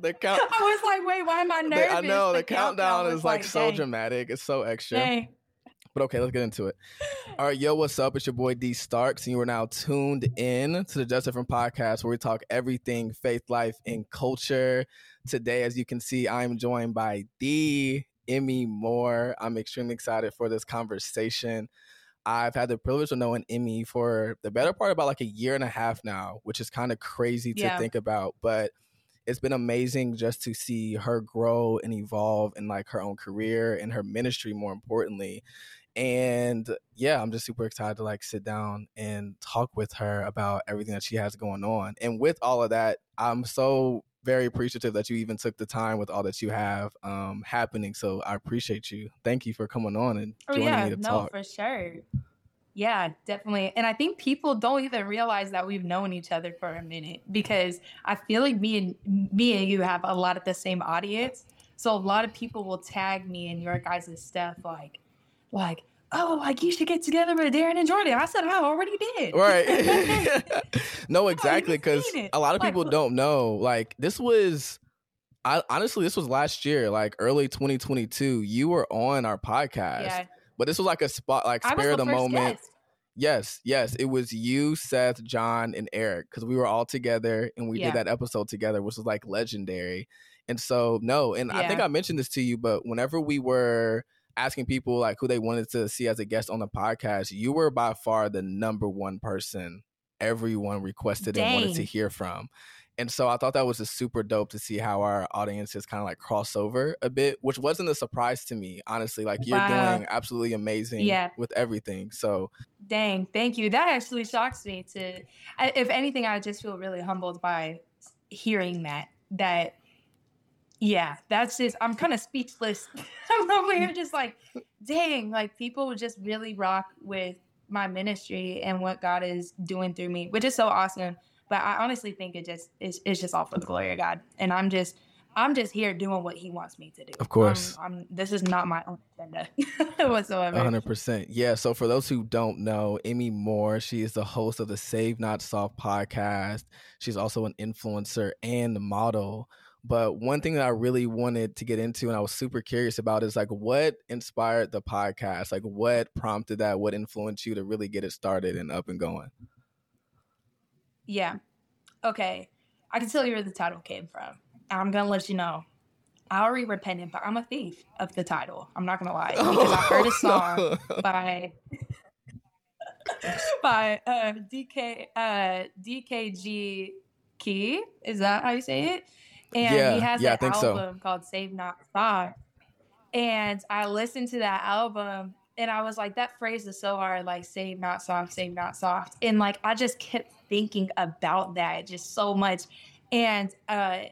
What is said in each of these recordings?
The count. I was like, wait, why am I nervous? I know the, the countdown, countdown is like, like so dramatic. It's so extra. Dang. But okay, let's get into it. All right, yo, what's up? It's your boy D Starks, and you are now tuned in to the Just Different podcast where we talk everything faith, life, and culture. Today, as you can see, I'm joined by D Emy Moore. I'm extremely excited for this conversation. I've had the privilege of knowing Emmy for the better part about like a year and a half now, which is kind of crazy to Yeah. think about. But it's been amazing just to see her grow and evolve in like her own career and her ministry more importantly. And yeah i'm just super excited to like sit down and talk with her about everything that she has going on. And with all of that i'm so very appreciative that you even took the time with all that you have um happening. So i appreciate you. Thank you for coming on and Oh joining yeah, me to no, talk. for sure. Yeah, definitely. And I think people don't even realize that we've known each other for a minute because I feel like me and me and you have a lot of the same audience. So a lot of people will tag me in your guys' stuff like like, oh, like you should get together with Darren and Jordan. I said I already did. right no exactly because a lot of people look. don't know like this was I, honestly this was last year like early 2022 you were on our podcast yeah. But this was like a spot like spare the the moment. guest. yes yes. It was you seth john and eric because we were all together and we Yeah. did that episode together which was like legendary. And so no and i think i mentioned this to you but whenever we were asking people like who they wanted to see as a guest on the podcast you were by far the number one person everyone requested and wanted to hear from and so I thought that was just super dope to see how our audiences kind of like cross over a bit, which wasn't a surprise to me, honestly. Like you're Wow. doing absolutely amazing Yeah. with everything. So Dang, thank you. That actually shocks me. To, I- if anything, I just feel really humbled by hearing that. That, yeah, that's just. I'm kind of speechless. I'm over here just like, dang, like people would just really rock with my ministry and what God is doing through me, which is so awesome. But I honestly think it just is. It's just all for the glory of God, and I'm just. I'm just here doing what he wants me to do. Of course. I'm, I'm, this is not my own agenda whatsoever. hundred percent. Yeah. So for those who don't know, Amy Moore, she is the host of the Saved Not Soft podcast. She's also an influencer and model. But one thing that I really wanted to get into and I was super curious about is like what inspired the podcast? Like what prompted that? What influenced you to really get it started and up and going? Yeah. Okay. I can tell you where the title came from. I'm gonna let you know. I already repented, but I'm a thief of the title. I'm not gonna lie because I heard a song by by uh, DK uh, DKG Key. Is that how you say it? And Yeah, he has yeah, I an think so. album called Save Not Soft. And I listened to that album and I was like, that phrase is so hard, like save not soft, save not soft. And like I just kept thinking about that just so much. And uh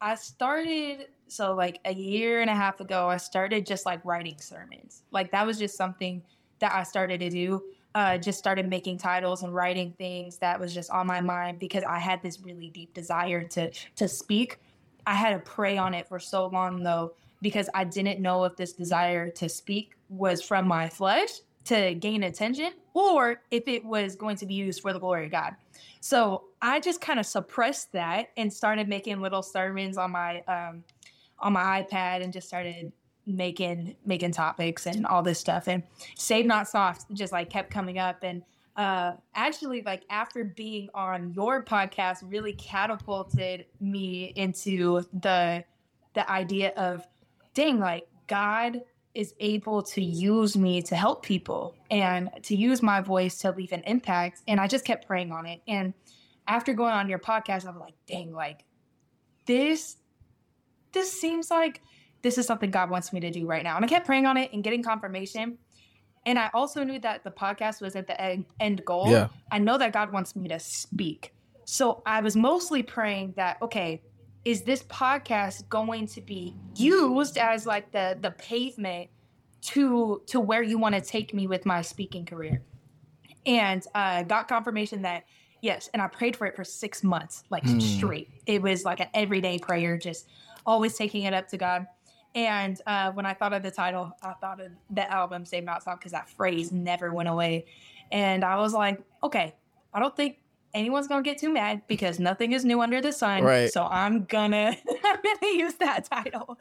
I started so like a year and a half ago, I started just like writing sermons. Like that was just something that I started to do. Uh, just started making titles and writing things that was just on my mind because I had this really deep desire to to speak. I had to pray on it for so long though because I didn't know if this desire to speak was from my flesh to gain attention or if it was going to be used for the glory of God. So I just kind of suppressed that and started making little sermons on my um, on my iPad and just started making making topics and all this stuff and save not soft just like kept coming up and uh actually like after being on your podcast really catapulted me into the the idea of dang like god is able to use me to help people and to use my voice to leave an impact and i just kept praying on it and after going on your podcast i was like dang like this this seems like this is something God wants me to do right now. And I kept praying on it and getting confirmation. And I also knew that the podcast was at the end, goal. Yeah. I know that God wants me to speak. So I was mostly praying that, okay, is this podcast going to be used as like the the pavement to to where you want to take me with my speaking career? And uh, got confirmation that yes, and I prayed for it for six months, like mm. straight. It was like an everyday prayer, just always taking it up to God. And uh, when I thought of the title, I thought of the album Saved Not Soft because that phrase never went away. And I was like, okay, I don't think anyone's gonna get too mad because nothing is new under the sun. Right. So I'm gonna I'm gonna use that title.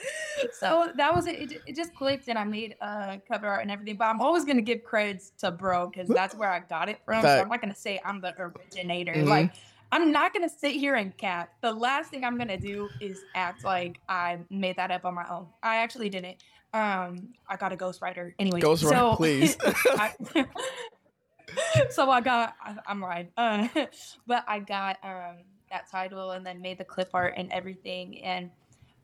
So that was it. It, it just clicked, and I made uh, cover art and everything. But I'm always gonna give credits to Bro because that's where I got it from. So I'm not gonna say I'm the originator. Mm-hmm. Like I'm not gonna sit here and cap. The last thing I'm gonna do is act like I made that up on my own. I actually didn't. Um, I got a ghostwriter anyway. Ghostwriter, so, please. I, so I got, I, am right, uh, but I got um, that title and then made the clip art and everything. And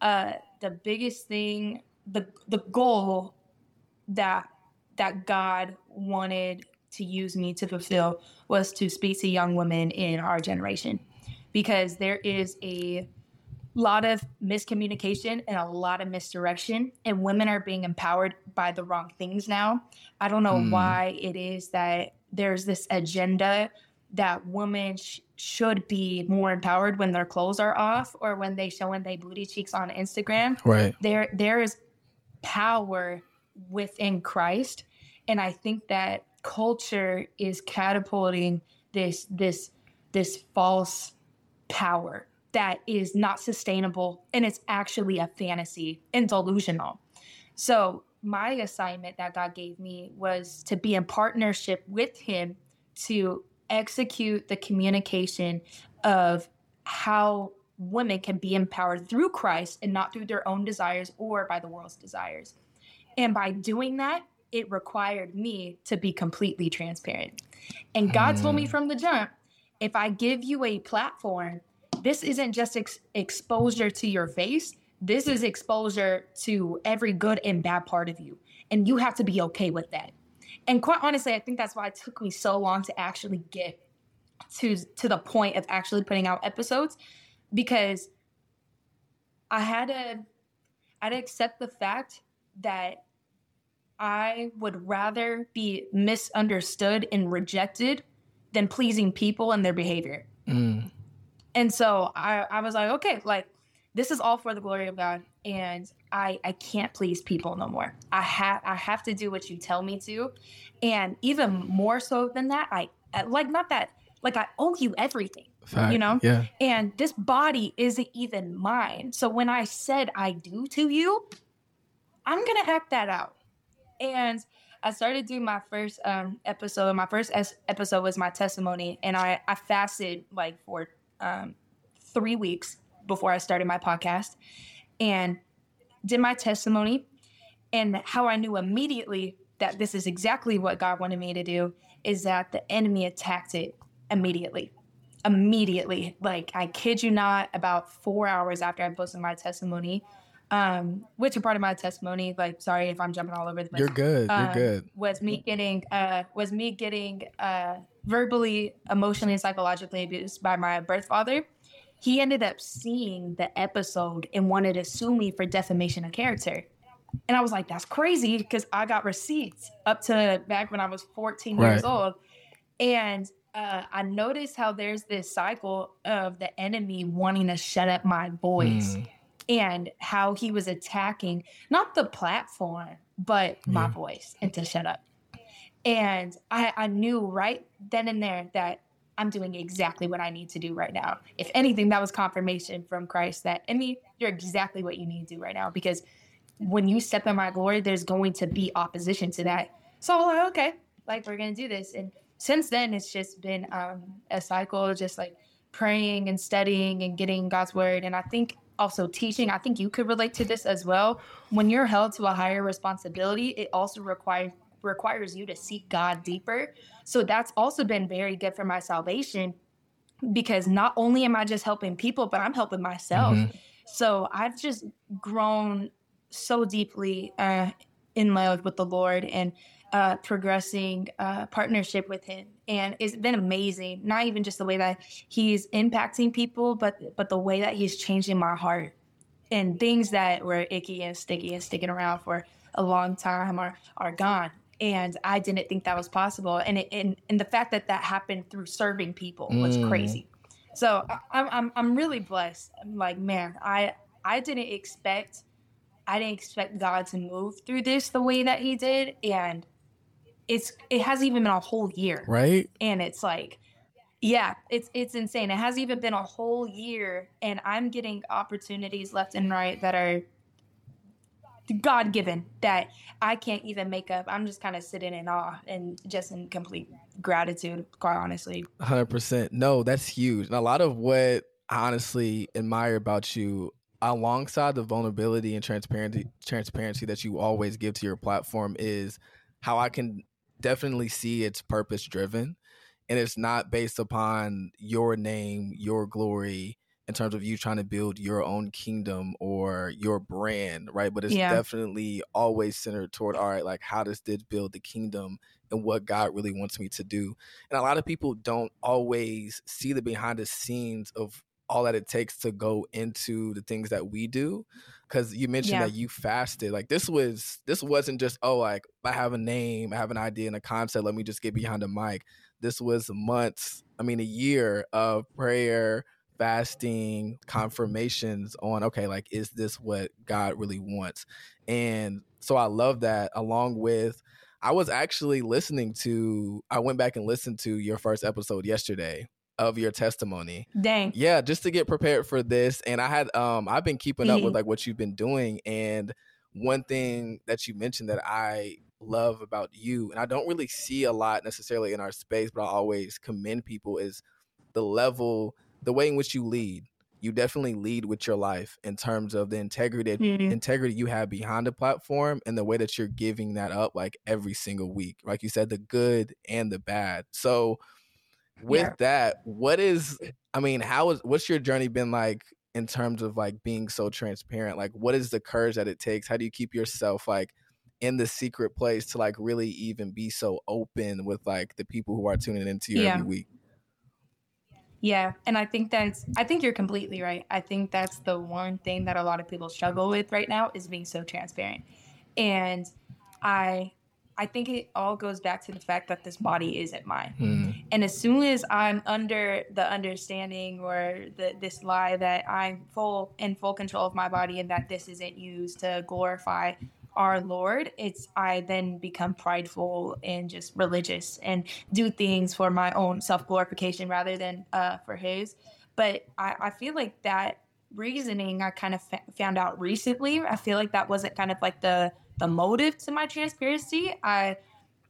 uh, the biggest thing, the the goal that that God wanted to use me to fulfill was to speak to young women in our generation, because there is a lot of miscommunication and a lot of misdirection and women are being empowered by the wrong things now i don't know mm. why it is that there's this agenda that women sh- should be more empowered when their clothes are off or when they show showing their booty cheeks on Instagram. Right. There there is power within Christ and I think that culture is catapulting this this this false power that is not sustainable and it's actually a fantasy and delusional. So my assignment that God gave me was to be in partnership with Him to execute the communication of how women can be empowered through Christ and not through their own desires or by the world's desires. And by doing that, it required me to be completely transparent. And God told me hmm. from the jump if I give you a platform, this isn't just ex- exposure to your face, this is exposure to every good and bad part of you. And you have to be okay with that. And quite honestly, I think that's why it took me so long to actually get to to the point of actually putting out episodes because I had to I had to accept the fact that I would rather be misunderstood and rejected than pleasing people and their behavior. Mm. And so I, I was like, okay, like this is all for the glory of God and I I can't please people no more. I have I have to do what you tell me to. And even more so than that, I like not that like I owe you everything. Fact. You know? Yeah. And this body isn't even mine. So when I said I do to you, I'm gonna act that out. And I started doing my first um, episode. My first es- episode was my testimony, and I, I fasted like for um, three weeks before I started my podcast and did my testimony. And how I knew immediately that this is exactly what God wanted me to do is that the enemy attacked it immediately. Immediately. Like, I kid you not, about four hours after I posted my testimony, um, which a part of my testimony, like, sorry if I'm jumping all over the place. You're good. You're um, good. Was me getting, uh, was me getting, uh, verbally, emotionally, and psychologically abused by my birth father he ended up seeing the episode and wanted to sue me for defamation of character. And I was like, that's crazy because I got receipts up to back when I was 14 right. years old. And uh, I noticed how there's this cycle of the enemy wanting to shut up my voice mm. and how he was attacking not the platform, but my voice and to shut up. And I, I knew right then and there that I'm doing exactly what I need to do right now. If anything, that was confirmation from Christ that, mean, you're exactly what you need to do right now because when you step in my glory, there's going to be opposition to that. So I'm like, okay, like we're gonna do this. And since then, it's just been um, a cycle, just like praying and studying and getting God's word. And I think also teaching. I think you could relate to this as well. When you're held to a higher responsibility, it also requires requires you to seek God deeper. So that's also been very good for my salvation because not only am I just helping people, but I'm helping myself. Mm-hmm. So I've just grown so deeply uh, in love with the Lord. And uh, progressing uh, partnership with him, and it's been amazing. Not even just the way that he's impacting people, but but the way that he's changing my heart, and things that were icky and sticky and sticking around for a long time are are gone. And I didn't think that was possible, and it, and and the fact that that happened through serving people was Mm. crazy. So I, I'm I'm I'm really blessed. I'm like, man, I I didn't expect I didn't expect God to move through this the way that He did, and it's it hasn't even been a whole year, Right? and it's like, yeah, it's it's insane. It hasn't even been a whole year, and I'm getting opportunities left and right that are God given that I can't even make up. I'm just kind of sitting in awe and just in complete gratitude, quite honestly. Hundred percent. No, that's huge. And a lot of what I honestly admire about you, alongside the vulnerability and transparency transparency that you always give to your platform, is how I can definitely see it's purpose driven. And it's not based upon your name, your glory, in terms of you trying to build your own kingdom or your brand, right? But it's Yeah. definitely always centered toward, all right, like how does this build the kingdom and what God really wants me to do? And a lot of people don't always see the behind the scenes of all that it takes to go into the things that we do because you mentioned Yeah. that you fasted like this was this wasn't just oh like i have a name i have an idea and a concept let me just get behind the mic this was months i mean a year of prayer fasting confirmations on okay like is this what god really wants and so i love that along with i was actually listening to i went back and listened to your first episode yesterday of your testimony Dang. yeah just to get prepared for this and i had um i've been keeping up with Mhm. like what you've been doing and one thing that you mentioned that i love about you and i don't really see a lot necessarily in our space but i always commend people is the level the way in which you lead you definitely lead with your life in terms of the integrity Mhm. integrity you have behind the platform and the way that you're giving that up like every single week like you said the good and the bad so with Yeah. that what is i mean how is what's your journey been like in terms of like being so transparent like what is the courage that it takes how do you keep yourself like in the secret place to like really even be so open with like the people who are tuning into you Yeah. every week Yeah, and I think that's I think you're completely right. I think that's the one thing that a lot of people struggle with right now is being so transparent. And I I think it all goes back to the fact that this body isn't mine. Hmm. And as soon as I'm under the understanding or the this lie that I'm full in full control of my body and that this isn't used to glorify our Lord, it's I then become prideful and just religious and do things for my own self glorification rather than uh, for His. But I, I feel like that reasoning I kind of found out recently. I feel like that wasn't kind of like the the motive to my transparency. I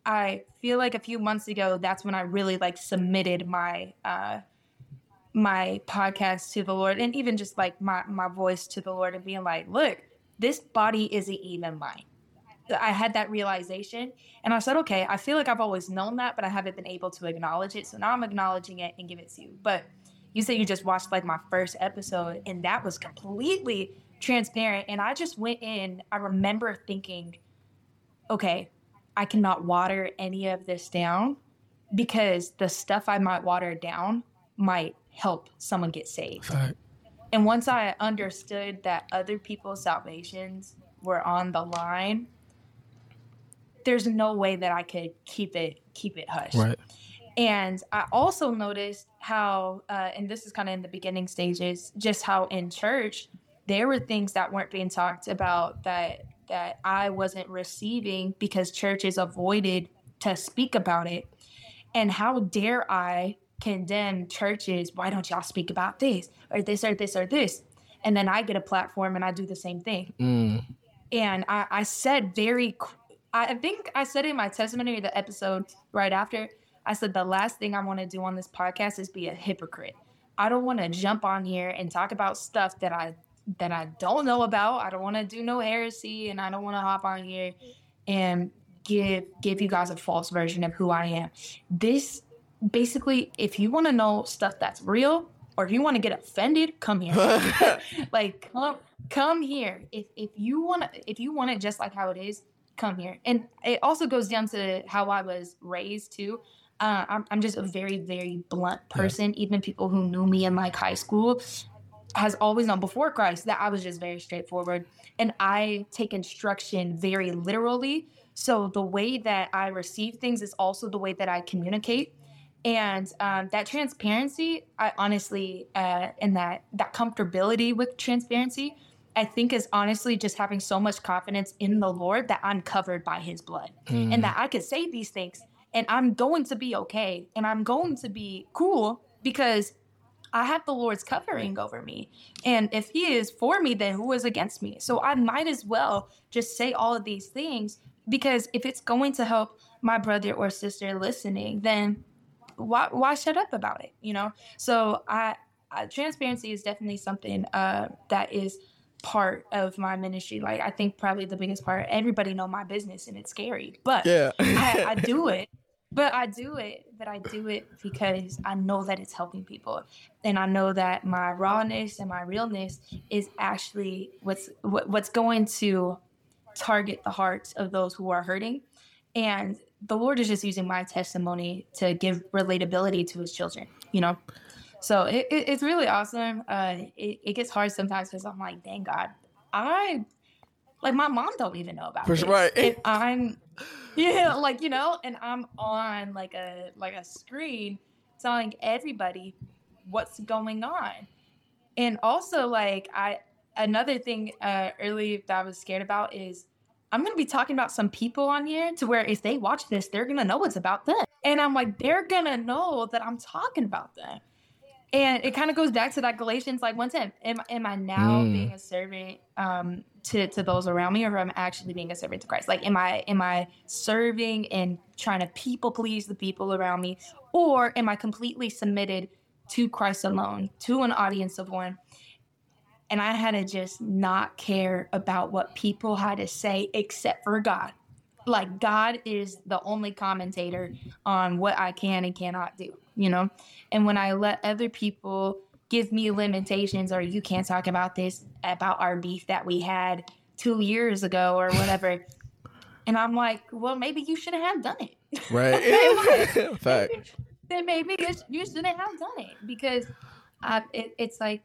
I feel like a few months ago, that's when I really like submitted my uh, my podcast to the Lord, and even just like my my voice to the Lord, and being like, "Look, this body isn't even mine." I had that realization, and I said, "Okay, I feel like I've always known that, but I haven't been able to acknowledge it. So now I'm acknowledging it and give it to you." But you said you just watched like my first episode, and that was completely transparent. And I just went in. I remember thinking, "Okay, I cannot water any of this down because the stuff I might water down might help someone get saved. Fact. And once I understood that other people's salvations were on the line, there's no way that I could keep it keep it hushed. right And I also noticed how, uh, and this is kind of in the beginning stages, just how in church there were things that weren't being talked about that that I wasn't receiving because churches avoided to speak about it. And how dare I condemn churches? Why don't y'all speak about this or this or this or this? And then I get a platform and I do the same thing Mm. and I, I said very I think I said in my testimony or the episode right after, I said the last thing I want to do on this podcast is be a hypocrite. I don't want to jump on here and talk about stuff that I that I don't know about. I don't want to do no heresy and I don't want to hop on here and give give you guys a false version of who I am. This basically if you want to know stuff that's real or if you want to get offended, come here like come come here if if you want to if you want it just like how it is come here. And it also goes down to how I was raised too. Uh, I'm, I'm just a very, very blunt person. Yeah. Even people who knew me in like high school has always known before Christ that I was just very straightforward. And I take instruction very literally. So the way that I receive things is also the way that I communicate. And um, that transparency, I honestly, uh, and that that comfortability with transparency, I think is honestly just having so much confidence in the Lord that I'm covered by His blood, mm. and that I could say these things, and I'm going to be okay, and I'm going to be cool because I have the Lord's covering over me. And if He is for me, then who is against me? So I might as well just say all of these things because if it's going to help my brother or sister listening, then why why shut up about it? You know. So I, I transparency is definitely something uh, that is part of my ministry. Like I think probably the biggest part. Everybody know my business and it's scary, but yeah, I, I do it but I do it, but I do it because I know that it's helping people, and I know that my rawness and my realness is actually what's what, what's going to target the hearts of those who are hurting, and the Lord is just using my testimony to give relatability to His children. You know, so it, it, it's really awesome. Uh, it, it gets hard sometimes because I'm like, dang God, I like my mom don't even know about it. Right. If I'm yeah, like you know, and I'm on like a like a screen telling everybody what's going on. And also like I another thing uh early that I was scared about is I'm gonna be talking about some people on here to where if they watch this, they're gonna know it's about them. And I'm like, they're gonna know that I'm talking about them. And it kind of goes back to that Galatians like one time. Am, am I now mm. being a servant um, to to those around me, or am I actually being a servant to Christ? Like, am I am I serving and trying to people please the people around me, or am I completely submitted to Christ alone, to an audience of one? And I had to just not care about what people had to say except for God. Like God is the only commentator on what I can and cannot do you know? And when I let other people give me limitations or you can't talk about this, about our beef that we had two years ago or whatever. and I'm like, well, maybe you shouldn't have done it. Right. Fact. Then maybe you shouldn't have done it because uh, it, it's like,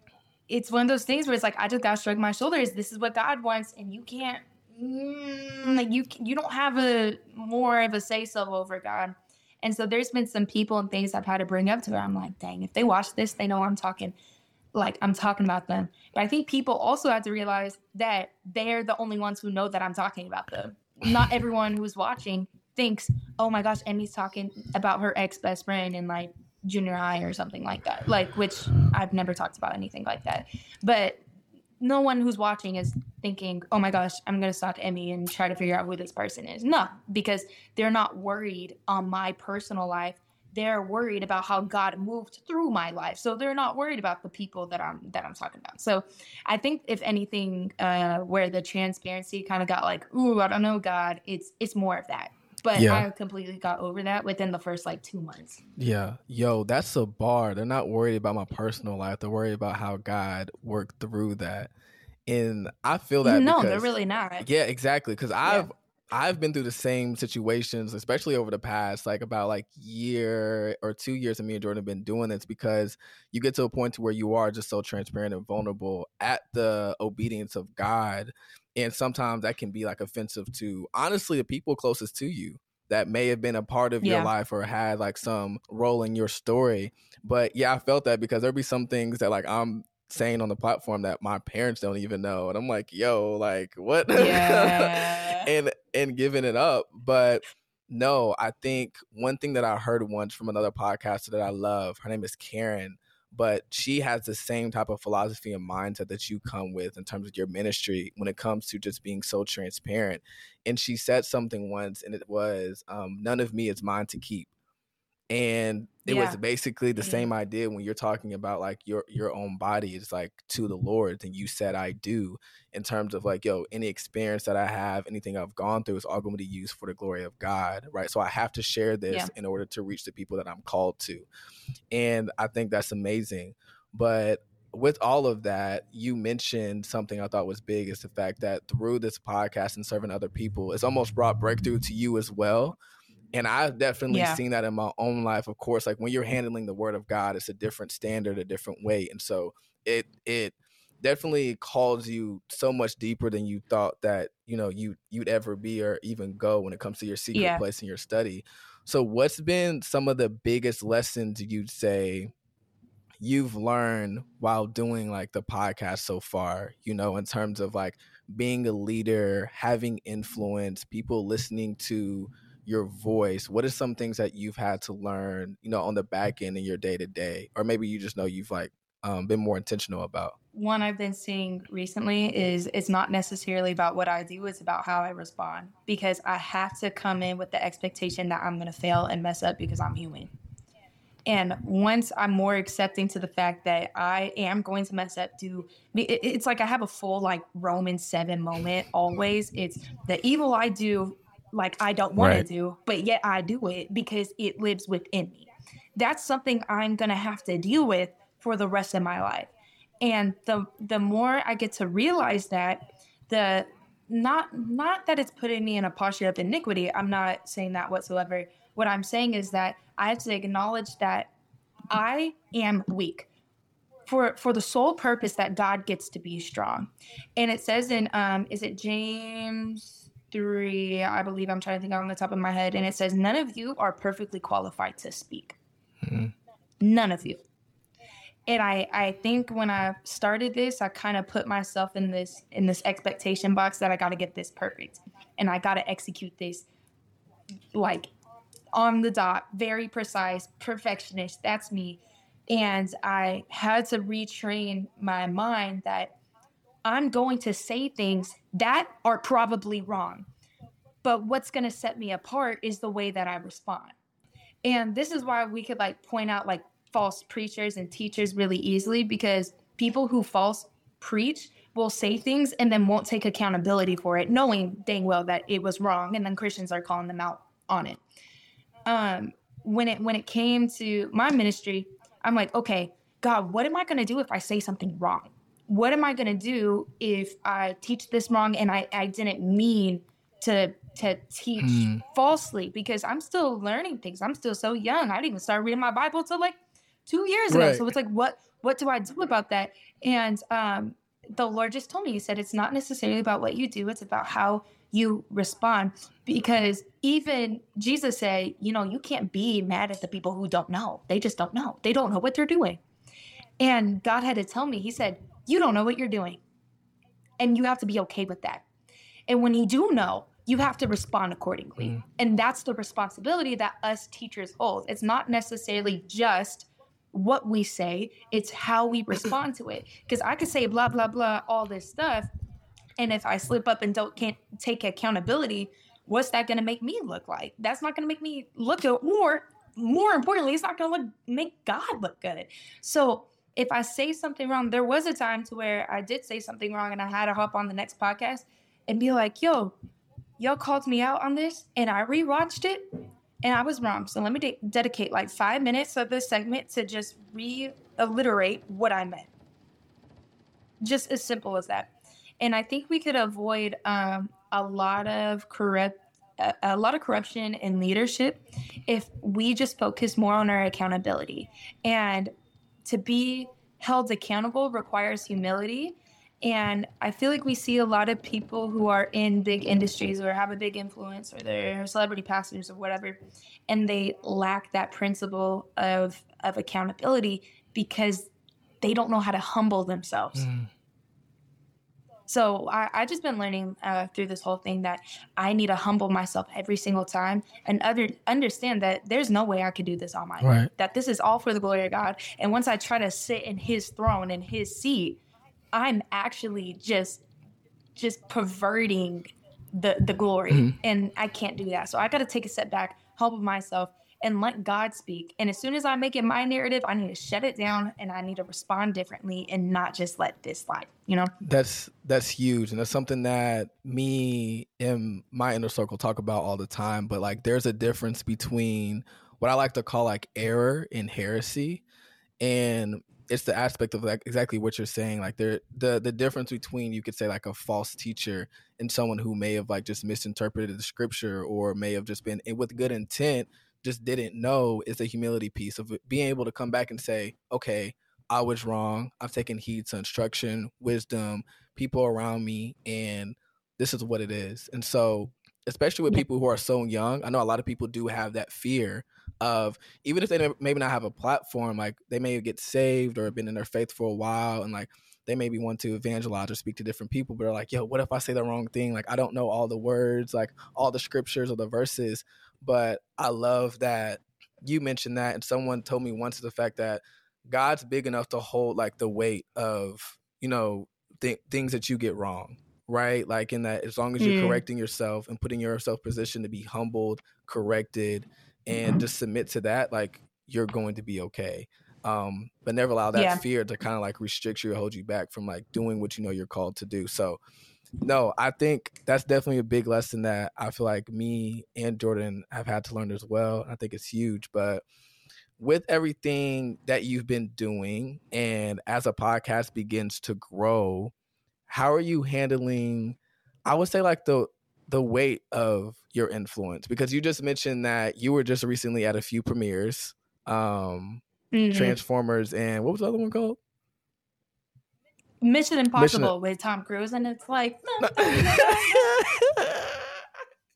it's one of those things where it's like, I just got to shrug my shoulders. This is what God wants. And you can't, mm, like, you, you don't have a more of a say so over God. And so there's been some people and things I've had to bring up to her. I'm like, dang, if they watch this, they know I'm talking like I'm talking about them. But I think people also have to realize that they're the only ones who know that I'm talking about them. Not everyone who's watching thinks, oh my gosh, Emy's talking about her ex best friend and like junior high or something like that. Like, which I've never talked about anything like that. But no one who's watching is thinking, oh my gosh, I'm going to stalk Emy and try to figure out who this person is. No, because they're not worried on my personal life. They're worried about how God moved through my life. So they're not worried about the people that I'm that I'm talking about. So I think if anything, uh, where the transparency kind of got like, ooh, I don't know, God, it's it's more of that. But yeah. I completely got over that within the first like two months. Yeah. Yo, that's a bar. They're not worried about my personal life. They're worried about how God worked through that. And I feel that No, because, they're really not. Yeah, exactly. Because I've yeah. I've been through the same situations, especially over the past like about like year or two years. And me and Jordan have been doing this because you get to a point to where you are just so transparent and vulnerable at the obedience of God and sometimes that can be like offensive to honestly the people closest to you that may have been a part of yeah. your life or had like some role in your story but yeah i felt that because there'd be some things that like i'm saying on the platform that my parents don't even know and i'm like yo like what yeah. and and giving it up but no i think one thing that i heard once from another podcaster that i love her name is karen but she has the same type of philosophy and mindset that you come with in terms of your ministry when it comes to just being so transparent. And she said something once, and it was, um, None of me is mine to keep and it yeah. was basically the mm-hmm. same idea when you're talking about like your your own body it's like to the lord and you said i do in terms of like yo any experience that i have anything i've gone through is all going to be used for the glory of god right so i have to share this yeah. in order to reach the people that i'm called to and i think that's amazing but with all of that, you mentioned something I thought was big is the fact that through this podcast and serving other people, it's almost brought breakthrough to you as well. And I've definitely yeah. seen that in my own life. Of course, like when you're handling the word of God, it's a different standard, a different way. And so it it definitely calls you so much deeper than you thought that, you know, you you'd ever be or even go when it comes to your secret yeah. place in your study. So what's been some of the biggest lessons you'd say you've learned while doing like the podcast so far, you know, in terms of like being a leader, having influence, people listening to your voice? What are some things that you've had to learn, you know, on the back end in your day to day? Or maybe you just know you've like um, been more intentional about? One I've been seeing recently is it's not necessarily about what I do, it's about how I respond because I have to come in with the expectation that I'm going to fail and mess up because I'm human. And once I'm more accepting to the fact that I am going to mess up, to it's like I have a full like Roman seven moment always. It's the evil I do, like I don't want right. to do, but yet I do it because it lives within me. That's something I'm gonna have to deal with for the rest of my life. And the the more I get to realize that, the not not that it's putting me in a posture of iniquity. I'm not saying that whatsoever. What I'm saying is that I have to acknowledge that I am weak for for the sole purpose that God gets to be strong. And it says in um is it James 3, I believe I'm trying to think on the top of my head and it says none of you are perfectly qualified to speak. Mm-hmm. None of you. And I I think when I started this I kind of put myself in this in this expectation box that I got to get this perfect and I got to execute this like on the dot, very precise, perfectionist. That's me. And I had to retrain my mind that I'm going to say things that are probably wrong. But what's going to set me apart is the way that I respond. And this is why we could like point out like false preachers and teachers really easily because people who false preach will say things and then won't take accountability for it, knowing dang well that it was wrong. And then Christians are calling them out on it um, when it when it came to my ministry, I'm like, okay, God, what am I going to do if I say something wrong? What am I going to do if I teach this wrong and I, I didn't mean to to teach mm. falsely because I'm still learning things. I'm still so young. I didn't even start reading my Bible till like two years right. ago. So it's like, what what do I do about that? And um, the Lord just told me, He said, it's not necessarily about what you do; it's about how you respond because even Jesus said, you know, you can't be mad at the people who don't know. They just don't know. They don't know what they're doing. And God had to tell me, He said, you don't know what you're doing. And you have to be okay with that. And when you do know, you have to respond accordingly. Mm. And that's the responsibility that us teachers hold. It's not necessarily just what we say, it's how we respond to it. Because I could say blah, blah, blah, all this stuff, and if I slip up and don't can't take accountability, what's that going to make me look like? That's not going to make me look good. or more importantly, it's not going to look make God look good. So if I say something wrong, there was a time to where I did say something wrong, and I had to hop on the next podcast and be like, "Yo, y'all called me out on this," and I rewatched it, and I was wrong. So let me de- dedicate like five minutes of this segment to just reiterate what I meant. Just as simple as that. And I think we could avoid um, a lot of corrupt a, lot of corruption in leadership if we just focus more on our accountability. And to be held accountable requires humility. And I feel like we see a lot of people who are in big industries or have a big influence or they're celebrity pastors or whatever, and they lack that principle of, of accountability because they don't know how to humble themselves. Mm. So I, I just been learning uh, through this whole thing that I need to humble myself every single time and other understand that there's no way I could do this on my own. That this is all for the glory of God. And once I try to sit in His throne in His seat, I'm actually just just perverting the the glory, mm-hmm. and I can't do that. So I got to take a step back, humble myself, and let God speak. And as soon as I make it my narrative, I need to shut it down and I need to respond differently and not just let this slide, you know? That's that's huge. And that's something that me and my inner circle talk about all the time. But like there's a difference between what I like to call like error and heresy. And it's the aspect of like exactly what you're saying. Like there, the the difference between you could say like a false teacher and someone who may have like just misinterpreted the scripture or may have just been eh, with good intent, just didn't know is the humility piece of being able to come back and say, okay, I was wrong. I've taken heed to instruction, wisdom, people around me, and this is what it is. And so, especially with people who are so young, I know a lot of people do have that fear of even if they maybe not have a platform, like they may get saved or been in their faith for a while, and like they maybe want to evangelize or speak to different people, but are like, yo, what if I say the wrong thing? Like I don't know all the words, like all the scriptures or the verses, but I love that you mentioned that, and someone told me once the fact that God's big enough to hold like the weight of you know th- things that you get wrong right like in that as long as you're mm. correcting yourself and putting yourself position to be humbled corrected and just submit to that, like you're going to be okay. Um, but never allow that yeah. fear to kind of like restrict you or hold you back from like doing what you know you're called to do. So no, I think that's definitely a big lesson that I feel like me and Jordan have had to learn as well. I think it's huge. But with everything that you've been doing and as a podcast begins to grow, how are you handling I would say like the the weight of your influence because you just mentioned that you were just recently at a few premieres um mm-hmm. transformers and what was the other one called mission impossible mission... with tom cruise and it's like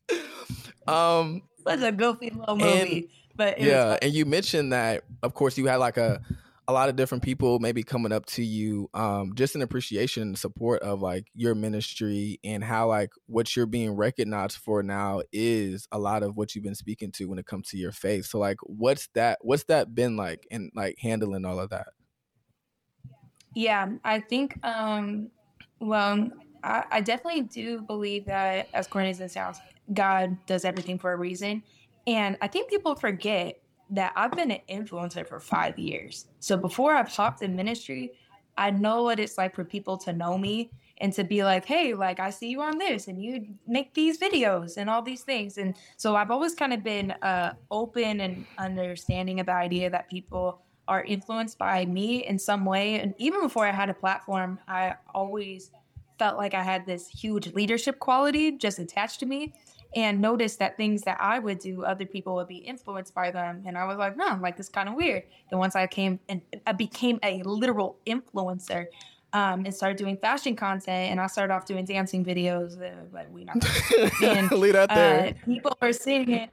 um such a goofy little movie and, but yeah and you mentioned that of course you had like a a lot of different people maybe coming up to you um, just an appreciation and support of like your ministry and how like what you're being recognized for now is a lot of what you've been speaking to when it comes to your faith. So like what's that what's that been like and like handling all of that yeah i think um well i, I definitely do believe that as corny as it sounds god does everything for a reason and i think people forget that I've been an influencer for five years. So before I've hopped in ministry, I know what it's like for people to know me and to be like, hey, like I see you on this and you make these videos and all these things. And so I've always kind of been uh, open and understanding of the idea that people are influenced by me in some way. And even before I had a platform, I always felt like I had this huge leadership quality just attached to me and noticed that things that I would do, other people would be influenced by them. And I was like, no, like this kind of weird. Then once I came and I became a literal influencer, um, and started doing fashion content, and I started off doing dancing videos. Uh, but we not and, there. Uh, people were seeing it.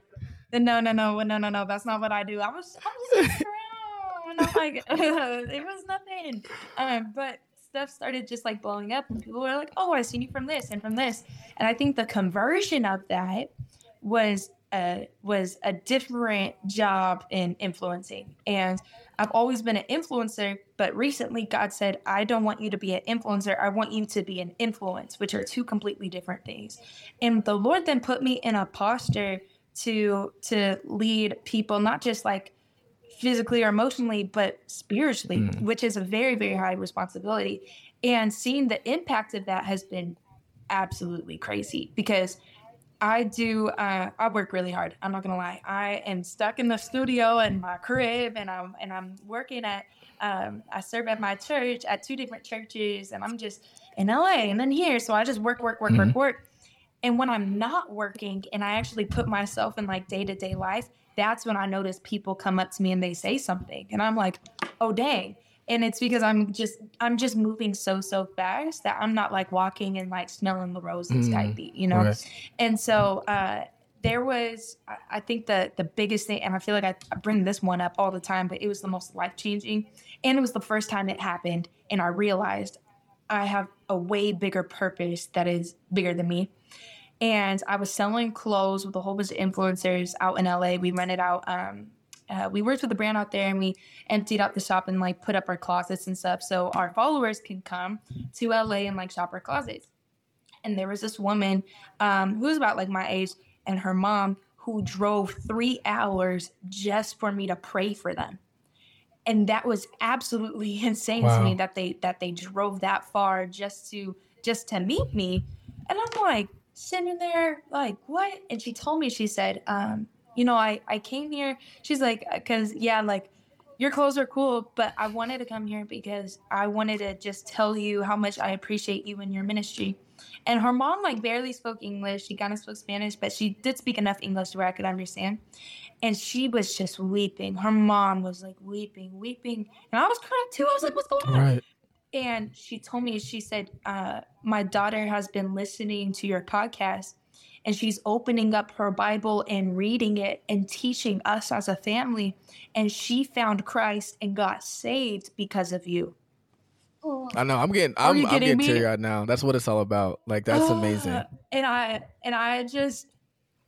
No, no, no, no, no, no. That's not what I do. I was, I was around. And I'm it was nothing. Um, but stuff started just like blowing up and people were like oh I've seen you from this and from this and i think the conversion of that was a was a different job in influencing and i've always been an influencer but recently god said i don't want you to be an influencer i want you to be an influence which are two completely different things and the lord then put me in a posture to to lead people not just like physically or emotionally, but spiritually, mm. which is a very, very high responsibility. And seeing the impact of that has been absolutely crazy because I do. Uh, I work really hard. I'm not gonna lie. I am stuck in the studio in my crib, and I'm and I'm working at. Um, I serve at my church at two different churches, and I'm just in LA and then here. So I just work, work, work, mm-hmm. work, work. And when I'm not working, and I actually put myself in like day to day life, that's when I notice people come up to me and they say something. And I'm like, oh, dang. And it's because I'm just I'm just moving so so fast that I'm not like walking and like smelling the roses mm, type beat, you know. Right. And so uh, there was I think the the biggest thing, and I feel like I, I bring this one up all the time, but it was the most life changing, and it was the first time it happened, and I realized I have a way bigger purpose that is bigger than me and I was selling clothes with a whole bunch of influencers out in LA. We rented out, um, uh, we worked with a brand out there and we emptied out the shop and like put up our closets and stuff so our followers can come to LA and like shop our closets. And there was this woman um, who was about like my age and her mom who drove three hours just for me to pray for them. And that was absolutely insane wow. to me that they that they drove that far just to just to meet me. And I'm like, sitting there like what and she told me she said um you know i i came here she's like because yeah like your clothes are cool, but I wanted to come here because I wanted to just tell you how much I appreciate you and your ministry. And her mom like barely spoke English. She kind of spoke Spanish, but she did speak enough English where I could understand. And she was just weeping. Her mom was like weeping, weeping, and I was crying too. I was like, "What's going on?" Right. And she told me, she said, uh, "My daughter has been listening to your podcast, and she's opening up her Bible and reading it and teaching us as a family. And she found Christ and got saved because of you. I know. I'm getting. I'm, you I'm getting me? teary eyed now. That's what it's all about. Like that's amazing. Uh, And I and I just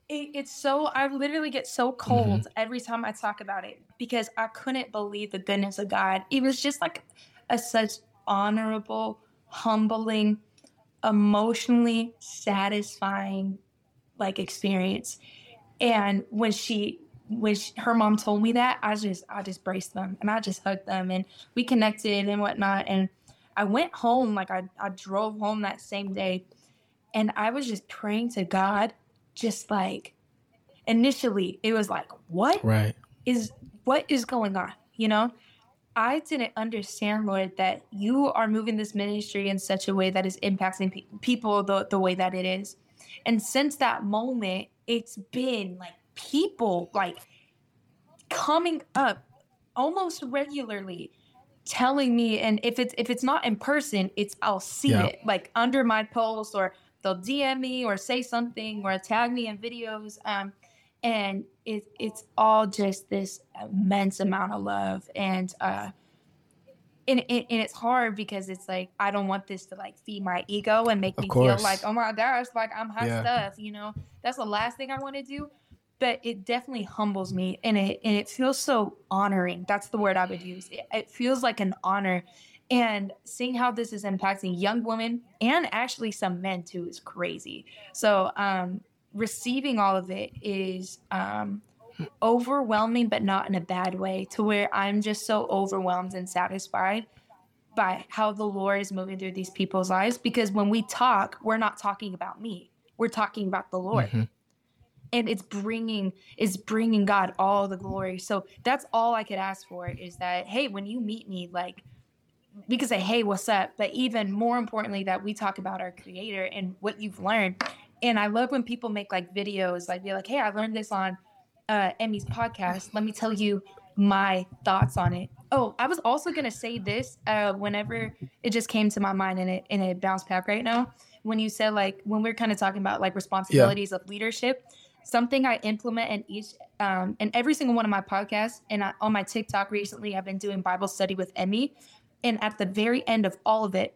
it, it's so I literally get so cold Mm-hmm. every time I talk about it because I couldn't believe the goodness of God. It was just like a such honorable, humbling, emotionally satisfying like experience. And when she when she, her mom told me that, I just I just braced them and I just hugged them and we connected and whatnot. And I went home like I I drove home that same day, and I was just praying to God, just like initially it was like what Right. is what is going on you know i didn't understand lord that you are moving this ministry in such a way that is impacting pe- people the, the way that it is and since that moment it's been like people like coming up almost regularly telling me and if it's if it's not in person it's i'll see Yeah. it like under my post or they'll dm me or say something or tag me in videos um and it, it's all just this immense amount of love and uh and, and, and it's hard because it's like i don't want this to like feed my ego and make Of me course. feel like oh my gosh like i'm hot Yeah. stuff you know? That's the last thing i want to do but it definitely humbles me and it and it feels so honoring. That's the word i would use. It, it feels like an honor. And seeing how this is impacting young women and actually some men too is crazy. So um receiving all of it is um overwhelming but not in a bad way to where i'm just so overwhelmed and satisfied by how the lord is moving through these people's lives because when we talk we're not talking about me. We're talking about the lord. Mhm. and it's bringing is bringing god all the glory. So that's all i could ask for is that hey when you meet me like we could say hey what's up? But even more importantly that we talk about our creator and what you've learned and i love when people make like videos like be like hey i learned this on uh Emy's podcast. Let me tell you my thoughts on it. Oh i was also to say this uh whenever it just came to my mind and it and it bounced back right now when you said like when we're kind of talking about like responsibilities of leadership something i implement in each um in every single one of my podcasts and I, on my tiktok recently i've been doing bible study with emmy and at the very end of all of it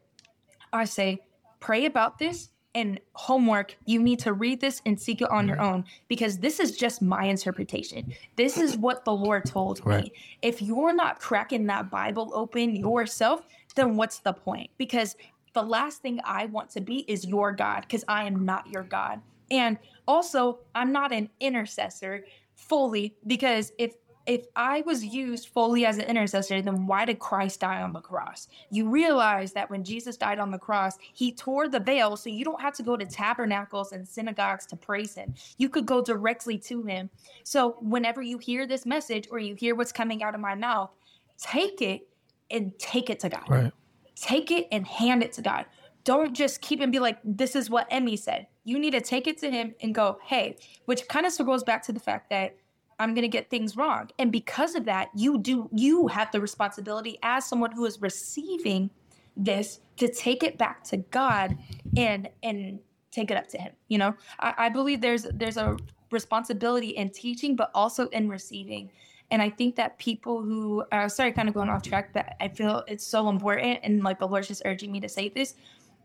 i say pray about this and homework you need to read this and seek it on your mm-hmm. own because this is just my interpretation. This is what the lord told Right. me if you're not cracking that bible open yourself then what's the point? Because the last thing i want to be is your god because i am not your god. And also i'm not an intercessor fully because if if I was used fully as an intercessor, then why did Christ die on the cross? You realize that when Jesus died on the cross, he tore the veil so you don't have to go to tabernacles and synagogues to praise him. You could go directly to him. So whenever you hear this message or you hear what's coming out of my mouth, take it and take it to God Right. take it and hand it to God. Don't just keep and be like, this is what Emy said. You need to take it to him and go, hey, which kind of goes back to the fact that I'm going to get things wrong. And because of that, you do, you have the responsibility as someone who is receiving this to take it back to God and, and take it up to him. You know, I, I believe there's, there's a responsibility in teaching, but also in receiving. And I think that people who, uh, sorry, kind of going off track, but I feel it's so important. And like the Lord's just urging me to say this.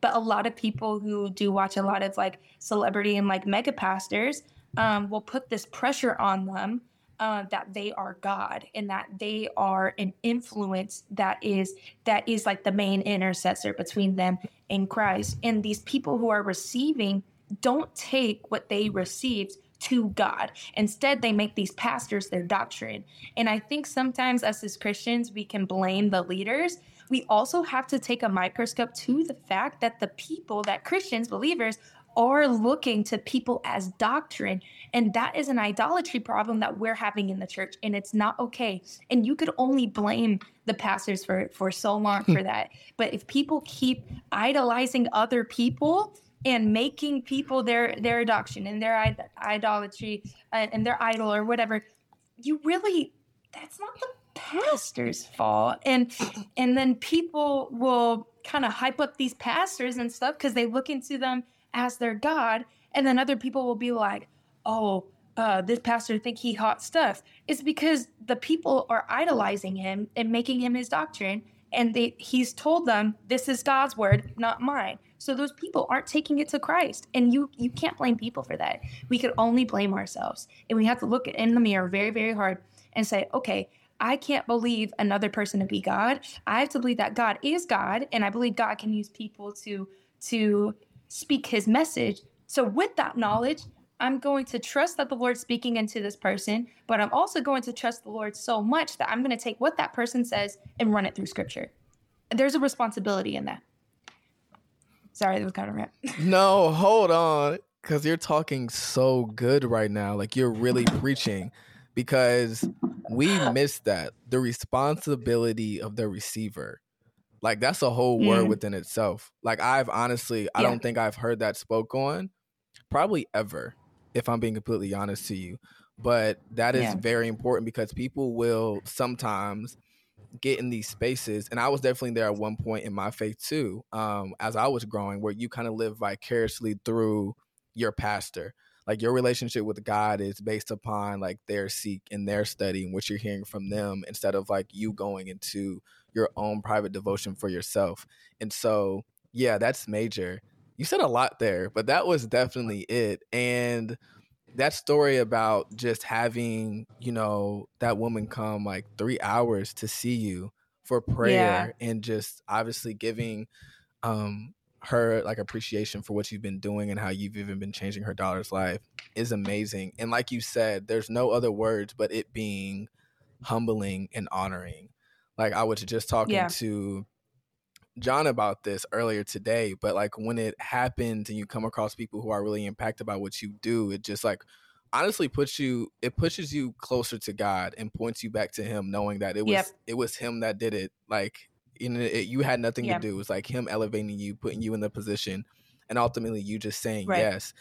But a lot of people who do watch a lot of like celebrity and like mega pastors um, will put this pressure on them uh, that they are God and that they are an influence that is that is like the main intercessor between them and Christ. And these people who are receiving don't take what they received to God. Instead, they make these pastors their doctrine. And I think sometimes us as Christians, we can blame the leaders. We also have to take a microscope to the fact that the people, that Christians, believers, are looking to people as doctrine And that is an idolatry problem that we're having in the church, and it's not okay. And you could only blame the pastors for for so long for that. But if people keep idolizing other people and making people their their adoption and their idolatry uh, and their idol or whatever, you really that's not the pastor's fault. And and then people will kind of hype up these pastors and stuff because they look into them as their god, and then other people will be like, "Oh, uh, this pastor think he hot stuff." It's because the people are idolizing him and making him his doctrine, and they he's told them this is God's word, not mine. So those people aren't taking it to Christ, and you you can't blame people for that. We could only blame ourselves, and we have to look in the mirror very very hard and say, okay, I can't believe another person to be God. I have to believe that God is God, and I believe God can use people to to speak His message. So with that knowledge, I'm going to trust that the Lord's speaking into this person, but I'm also going to trust the Lord so much that I'm going to take what that person says and run it through Scripture. There's a responsibility in that. Sorry, that was kind of rant. no, hold on, because you're talking so good right now. Like you're really preaching because we miss that the responsibility of the receiver. Like that's a whole word mm. within itself. Like I've honestly, I don't think I've heard that spoke on probably ever, if I'm being completely honest to you. But that is yeah. very important because people will sometimes get in these spaces and i was definitely there at one point in my faith too um, as i was growing where you kind of live vicariously through your pastor like your relationship with God is based upon like their seek and their study and what you're hearing from them instead of like you going into your own private devotion for yourself. And so, yeah, that's major. You said a lot there, but that was definitely it. And that story about just having, you know, that woman come like three hours to see you for prayer yeah. and just obviously giving um her like appreciation for what you've been doing and how you've even been changing her daughter's life is amazing. And like you said, there's no other words but it being humbling and honoring. Like I was just talking yeah. to John about this earlier today, but like when it happens and you come across people who are really impacted by what you do, it just like honestly puts you it pushes you closer to God and points you back to him knowing that it was yep. it was him that did it. Like you know, it, you had nothing yeah. to do. It was like him elevating you, putting you in the position, and ultimately you just saying right. yes.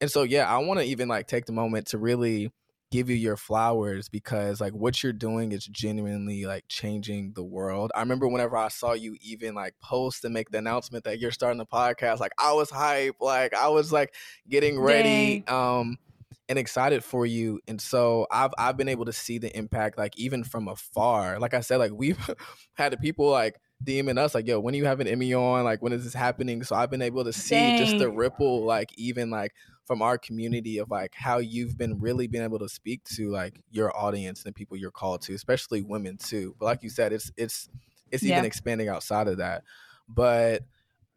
And so, yeah, I want to even like take the moment to really give you your flowers because like what you're doing is genuinely like changing the world. I remember whenever I saw you even like post and make the announcement that you're starting the podcast, like I was hype, like I was like getting ready. Dang. Um and excited for you. And so I've I've been able to see the impact like even from afar. Like I said, like we've had the people like DMing us like, yo, when are you having Emy on? Like, when is this happening? So I've been able to see Dang. just the ripple, like, even like from our community of like how you've been really being able to speak to like your audience and people you're called to, especially women too. But like you said, it's it's it's yeah. even expanding outside of that. But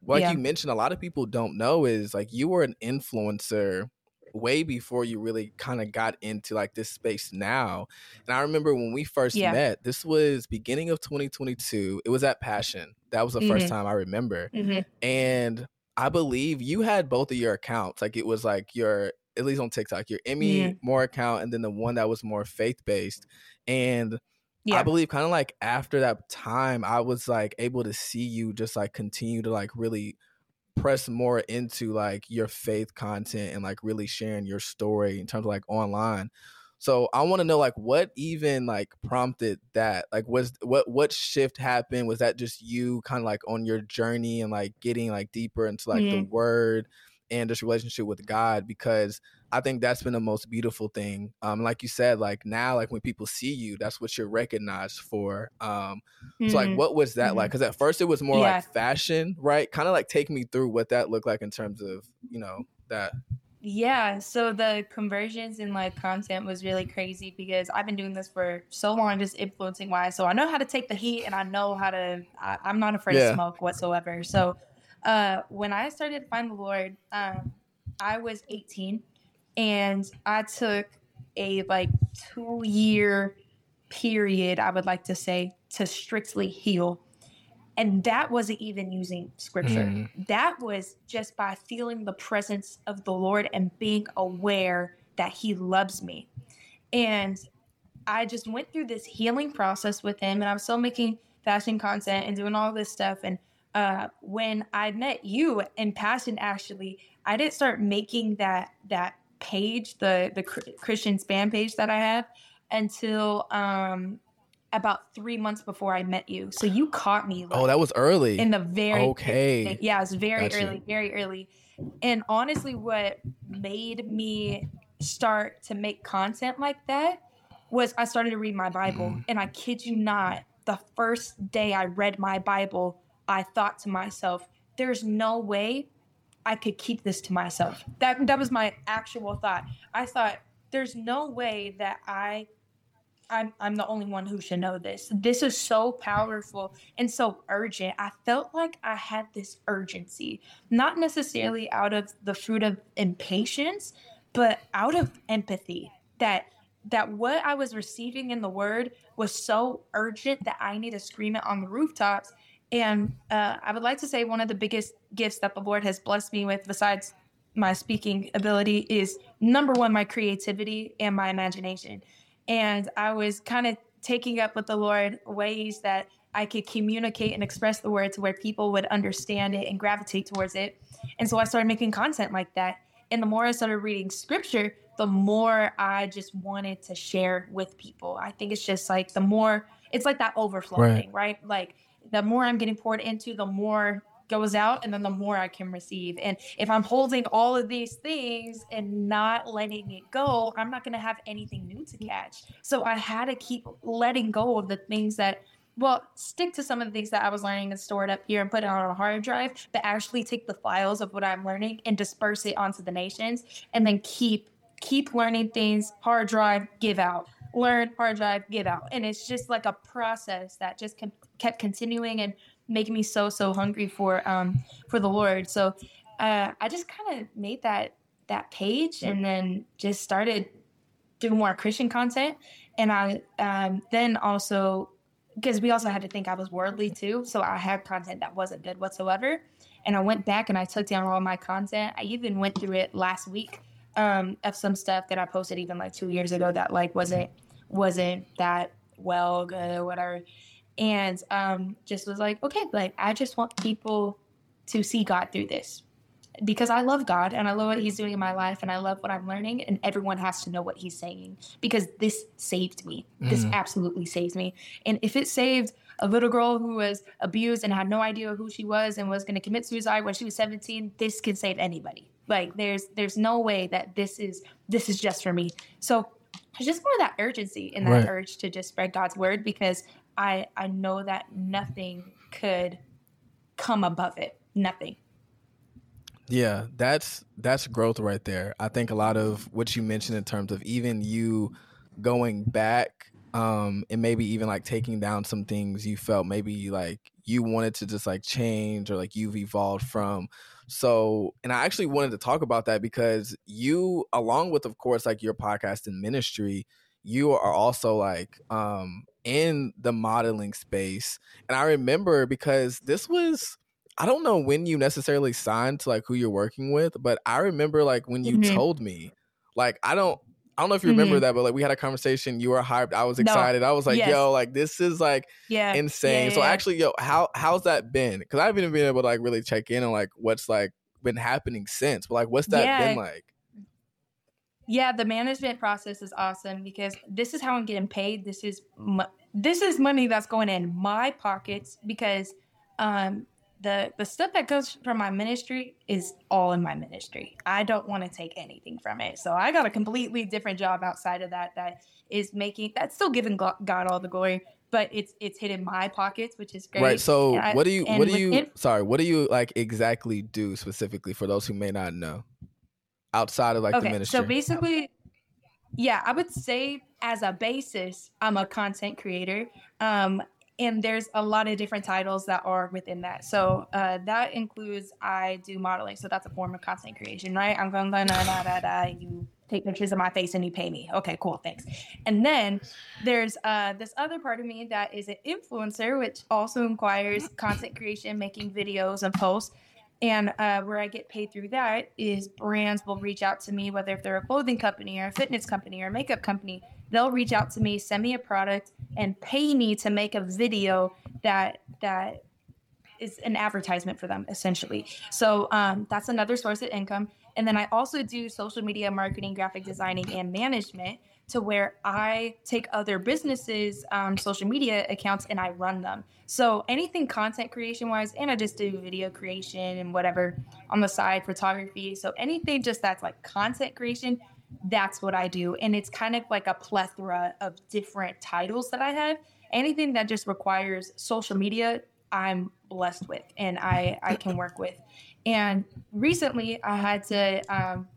like yeah. you mentioned, a lot of people don't know is like you were an influencer way before you really kind of got into like this space now. And I remember when we first yeah. met, this was beginning of 2022. It was at Passion. That was the mm-hmm. first time I remember. Mm-hmm. And I believe you had both of your accounts. Like it was like your at least on TikTok, your Emy mm-hmm. Moore account and then the one that was more faith based. And yeah. I believe kind of like after that time, I was like able to see you just like continue to like really press more into like your faith content and like really sharing your story in terms of like online. So I want to know like what even like prompted that? Like was what what shift happened? Was that just you kind of like on your journey and like getting like deeper into like mm-hmm. the word and this relationship with God because I think that's been the most beautiful thing. Um, like you said, like now, like when people see you, that's what you're recognized for. Um, mm-hmm. so like, mm-hmm. what was that mm-hmm. like? Because at first it was more yeah. like fashion, right? Kind of like take me through what that looked like in terms of you know that. Yeah, so the conversions in like content was really crazy because I've been doing this for so long, just influencing wise. So I know how to take the heat, and I know how to. I, am not afraid yeah. of smoke whatsoever. So uh, when I started to find the Lord, um, I was 18 and I took a like two year period, I would like to say, to strictly heal. And that wasn't even using scripture. Mm. That was just by feeling the presence of the Lord and being aware that he loves me. And I just went through this healing process with him and I was still making fashion content and doing all this stuff. And uh, when I met you in passion, actually, I didn't start making that that page, the the Christian spam page that I have, until um, about three months before I met you. So you caught me. Like, oh, that was early. In the very okay. Yeah, it was very gotcha. early, very early. And honestly, what made me start to make content like that was I started to read my Bible. Mm. And I kid you not, the first day I read my Bible, I thought to myself, there's no way I could keep this to myself. That that was my actual thought. I thought there's no way that I I'm I'm the only one who should know this. This is so powerful and so urgent. I felt like I had this urgency, not necessarily out of the fruit of impatience, but out of empathy that that what I was receiving in the word was so urgent that I need to scream it on the rooftops. And uh, I would like to say one of the biggest gifts that the Lord has blessed me with, besides my speaking ability, is number one, my creativity and my imagination. And I was kind of taking up with the Lord ways that I could communicate and express the word to where people would understand it and gravitate towards it. And so I started making content like that. And the more I started reading scripture, the more I just wanted to share with people. I think it's just like the more it's like that overflow right. thing, right? Like the more I'm getting poured into, the more goes out and then the more I can receive. And if I'm holding all of these things and not letting it go, I'm not going to have anything new to catch. So I had to keep letting go of the things that well, stick to some of the things that I was learning and store it up here and put it on a hard drive, but actually take the files of what I'm learning and disperse it onto the nations and then keep keep learning things, hard drive, give out. Learn, hard drive, give out. And it's just like a process that just kept continuing and making me so so hungry for um for the Lord. So uh, I just kind of made that that page and then just started doing more Christian content. And I um, then also because we also had to think I was worldly too. So I had content that wasn't good whatsoever. And I went back and I took down all my content. I even went through it last week um, of some stuff that I posted even like two years ago that like wasn't wasn't that well good or whatever. And um, just was like, okay, like I just want people to see God through this because I love God and I love what He's doing in my life and I love what I'm learning, and everyone has to know what He's saying because this saved me. Mm. This absolutely saved me. And if it saved a little girl who was abused and had no idea who she was and was going to commit suicide when she was 17, this can save anybody. Like there's there's no way that this is this is just for me. So it's just more of that urgency and that right. urge to just spread God's word because I I know that nothing could come above it. Nothing. Yeah, that's that's growth right there. I think a lot of what you mentioned in terms of even you going back um and maybe even like taking down some things you felt maybe like you wanted to just like change or like you've evolved from so and i actually wanted to talk about that because you along with of course like your podcast and ministry you are also like um in the modeling space and i remember because this was I don't know when you necessarily signed to like who you're working with, but I remember like when you mm-hmm. told me, like I don't I don't know if you remember mm-hmm. that, but like we had a conversation. You were hyped. I was excited. No. I was like, yes. "Yo, like this is like yeah. insane." Yeah, yeah, so actually, yo, how how's that been? Because I haven't even been able to like really check in on like what's like been happening since. But like, what's that been like? Yeah, the management process is awesome because this is how I'm getting paid. This is this is money that's going in my pockets because um, the the stuff that comes from my ministry is all in my ministry. I don't want to take anything from it. So I got a completely different job outside of that that is making that's still giving God all the glory, but it's it's hitting my pockets, which is great. Right. So I, what do you what do you it, sorry, what do you like exactly do specifically for those who may not know? Outside of like okay, the ministry. So basically yeah, I would say as a basis, I'm a content creator. Um, and there's a lot of different titles that are within that. So uh, that includes I do modeling, so that's a form of content creation, right? I'm going da da da da. You take pictures of my face and you pay me. Okay, cool, thanks. And then there's uh, this other part of me that is an influencer, which also requires content creation, making videos and posts. And uh, where I get paid through that is brands will reach out to me, whether if they're a clothing company or a fitness company or a makeup company, they'll reach out to me, send me a product, and pay me to make a video that that is an advertisement for them essentially. So um, that's another source of income. And then I also do social media marketing, graphic designing, and management to where I take other businesses' um, social media accounts and I run them. So anything content creation wise, and I just do video creation and whatever on the side, photography. So anything just that's like content creation, that's what I do. And it's kind of like a plethora of different titles that I have. Anything that just requires social media, I'm blessed with and I, I can work with. And recently I had to, um,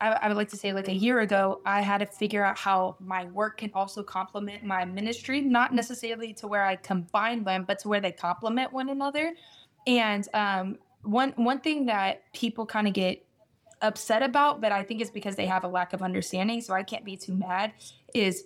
I, I, would like to say like a year ago, I had to figure out how my work can also complement my ministry, not necessarily to where I combine them, but to where they complement one another. And um, one one thing that people kind of get upset about, but I think it's because they have a lack of understanding, so I can't be too mad, is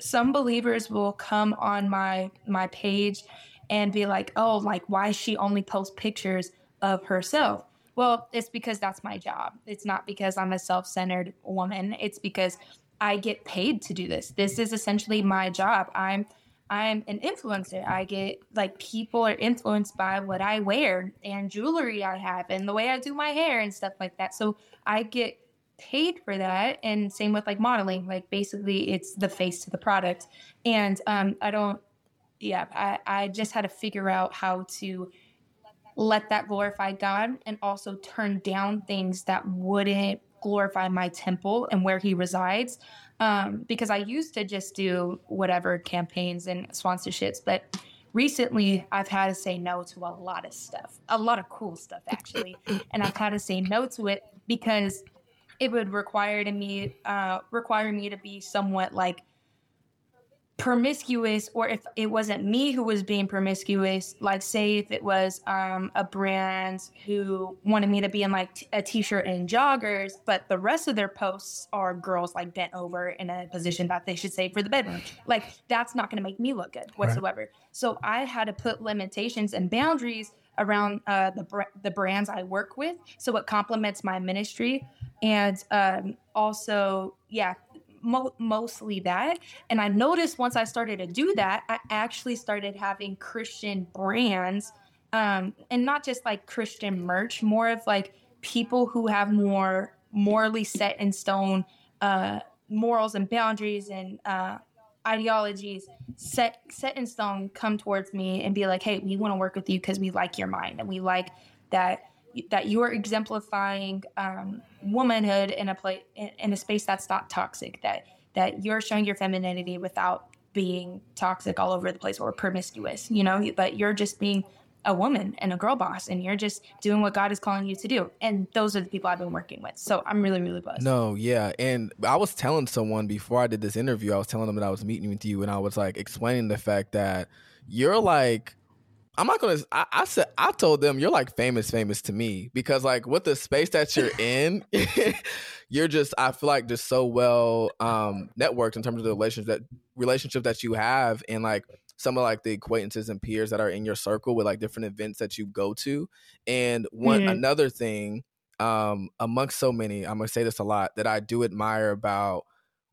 some believers will come on my my page and be like, "Oh, like why she only post pictures of herself?" Well, it's because that's my job. It's not because I'm a self-centered woman. It's because I get paid to do this. This is essentially my job. I'm I'm an influencer. I get like people are influenced by what I wear and jewelry I have and the way I do my hair and stuff like that. So I get paid for that. And same with like modeling. Like basically it's the face to the product. And um, I don't yeah, I, I just had to figure out how to let that glorify God and also turn down things that wouldn't glorify my temple and where he resides. Um, because I used to just do whatever campaigns and sponsorships, but recently I've had to say no to a lot of stuff, a lot of cool stuff actually, and I've had to say no to it because it would require to me uh, require me to be somewhat like promiscuous or if it wasn't me who was being promiscuous like say if it was um, a brand who wanted me to be in like t- a t-shirt and joggers but the rest of their posts are girls like bent over in a position that they should save for the bedroom. Like that's not going to make me look good whatsoever. Right. so i had to put limitations and boundaries around uh, the br- the brands I work with, so it complements my ministry, and um, also, yeah, mo- mostly that. And I noticed once I started to do that, I actually started having Christian brands, um, and not just like Christian merch, more of like people who have more morally set in stone uh, morals and boundaries and uh, ideologies set set in stone come towards me and be like, "Hey, we want to work with you because we like your mind and we like that." That you're exemplifying um, womanhood in a place in, a space that's not toxic that that you're showing your femininity without being toxic all over the place or promiscuous you know but you're just being a woman and a girl boss and you're just doing what God is calling you to do. And those are the people I've been working with. So I'm really, really blessed. No, yeah. And I was telling someone before I did this interview, I was telling them that I was meeting with you and I was like explaining the fact that you're like I'm not gonna. I, I, said I told them you're like famous, famous to me because like with the space that you're in, you're just. I feel like just so well um networked in terms of the relationship that relationship that you have and like some of like the acquaintances and peers that are in your circle with like different events that you go to. And one mm-hmm. another thing, um, amongst so many, I'm gonna say this a lot that I do admire about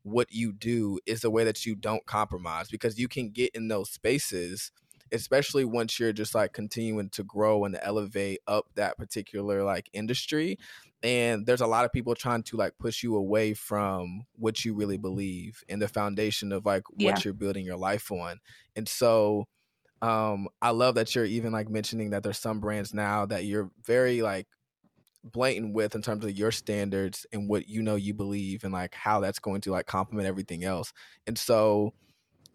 what you do is the way that you don't compromise because you can get in those spaces especially once you're just like continuing to grow and elevate up that particular like industry and there's a lot of people trying to like push you away from what you really believe and the foundation of like what yeah. you're building your life on and so um i love that you're even like mentioning that there's some brands now that you're very like blatant with in terms of your standards and what you know you believe and like how that's going to like complement everything else and so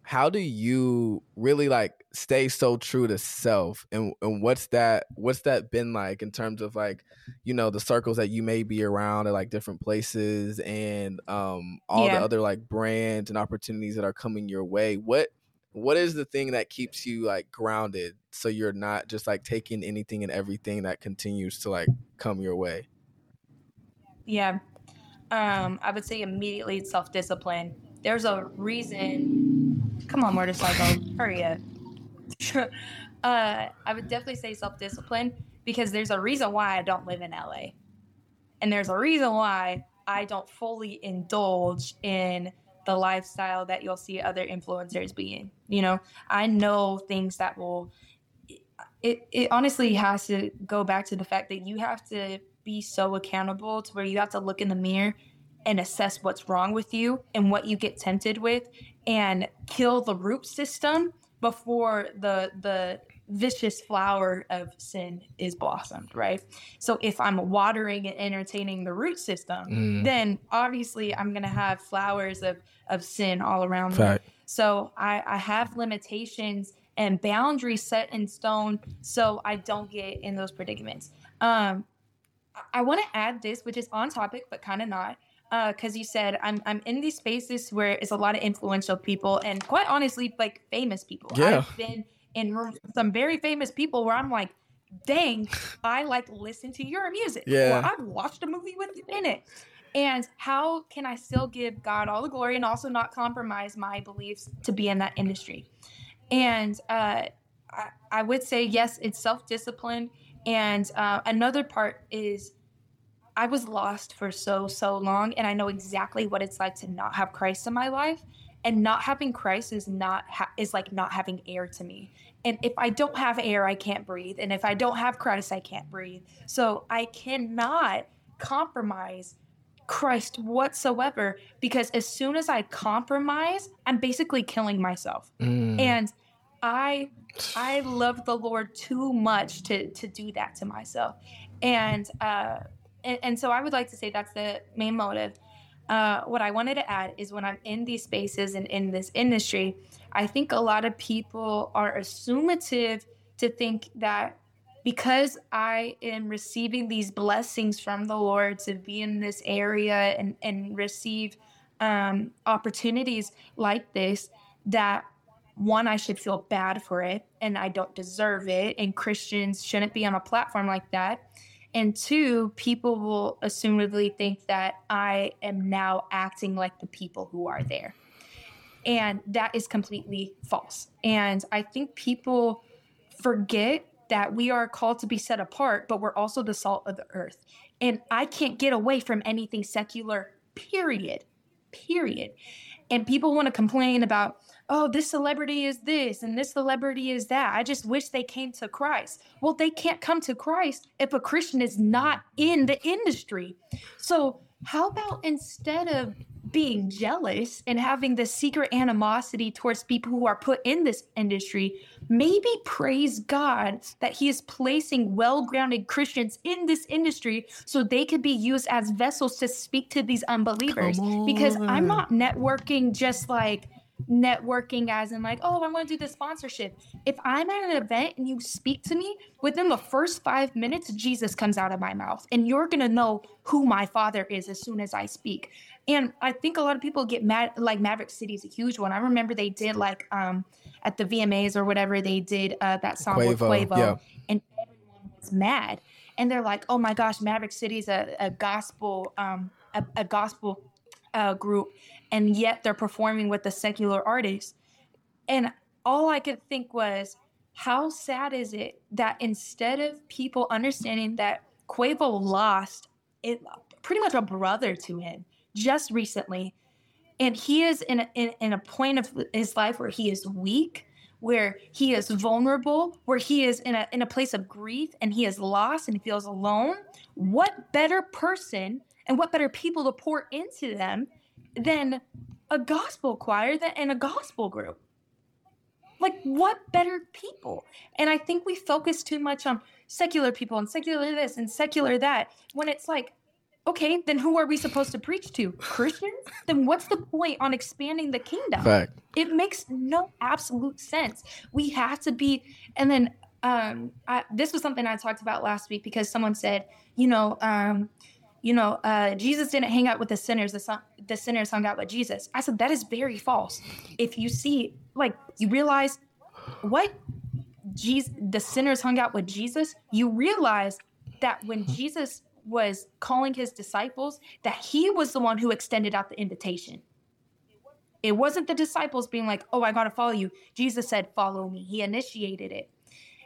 how do you really like stay so true to self? And, and what's that what's that been like in terms of like you know the circles that you may be around at like different places and um all yeah. the other like brands and opportunities that are coming your way? What what is the thing that keeps you like grounded so you're not just like taking anything and everything that continues to like come your way? Yeah. Um i would say immediately self-discipline. There's a reason Come on, motorcycle, hurry up. uh, I would definitely say self discipline because there's a reason why I don't live in LA. And there's a reason why I don't fully indulge in the lifestyle that you'll see other influencers being. You know, I know things that will it it honestly has to go back to the fact that you have to be so accountable to where you have to look in the mirror and assess what's wrong with you and what you get tempted with and kill the root system before the the vicious flower of sin is blossomed, right? So if I'm watering and entertaining the root system, mm. then obviously I'm gonna have flowers of of sin all around Fact. me. So I, I have limitations and boundaries set in stone so I don't get in those predicaments. Um, I want to add this, which is on topic, but kind of not because uh, you said I'm I'm in these spaces where it's a lot of influential people and quite honestly like famous people. Yeah. I've been in some very famous people where I'm like, dang, I like listen to your music. Yeah. Or I've watched a movie with you in it. And how can I still give God all the glory and also not compromise my beliefs to be in that industry? And uh, I, I would say yes, it's self discipline. And uh, another part is I was lost for so, so long, and I know exactly what it's like to not have Christ in my life. And not having Christ is not ha- is like not having air to me. And if I don't have air, I can't breathe. And if I don't have Christ, I can't breathe. So I cannot compromise Christ whatsoever because as soon as I compromise, I'm basically killing myself. Mm. And I I love the Lord too much to to do that to myself. And uh and, and so I would like to say that's the main motive. Uh, what I wanted to add is when I'm in these spaces and in this industry, I think a lot of people are assumative to think that because I am receiving these blessings from the Lord to be in this area and, and receive um, opportunities like this, that one, I should feel bad for it and I don't deserve it, and Christians shouldn't be on a platform like that. And two, people will assumedly think that I am now acting like the people who are mm. there. And that is completely false. And I think people forget that we are called to be set apart, but we're also the salt of the earth. And I can't get away from anything secular, period. Period. And people want to complain about, oh, this celebrity is this and this celebrity is that. I just wish they came to Christ. Well, they can't come to Christ if a Christian is not in the industry. So, how about instead of being jealous and having this secret animosity towards people who are put in this industry, maybe praise God that He is placing well grounded Christians in this industry so they could be used as vessels to speak to these unbelievers. Because I'm not networking just like, networking as in like, oh, I want to do this sponsorship. If I'm at an event and you speak to me, within the first five minutes, Jesus comes out of my mouth. And you're gonna know who my father is as soon as I speak. And I think a lot of people get mad like Maverick City is a huge one. I remember they did like um at the VMAs or whatever, they did uh, that song Quavo, with Quavo yeah. and everyone was mad. And they're like, oh my gosh, Maverick City is a, a gospel um a, a gospel uh, group and yet they're performing with the secular artists. And all I could think was, how sad is it that instead of people understanding that Quavo lost it, pretty much a brother to him just recently, and he is in a, in, in a point of his life where he is weak, where he is vulnerable, where he is in a in a place of grief and he is lost and he feels alone. What better person and what better people to pour into them than a gospel choir and a gospel group. Like, what better people? And I think we focus too much on secular people and secular this and secular that when it's like, okay, then who are we supposed to preach to? Christians? then what's the point on expanding the kingdom? Fact. It makes no absolute sense. We have to be, and then um, I, this was something I talked about last week because someone said, you know, um, you know, uh, Jesus didn't hang out with the sinners. The, son- the sinners hung out with Jesus. I said, that is very false. If you see, like, you realize what Jesus, the sinners hung out with Jesus, you realize that when Jesus was calling his disciples, that he was the one who extended out the invitation. It wasn't the disciples being like, oh, I got to follow you. Jesus said, follow me. He initiated it.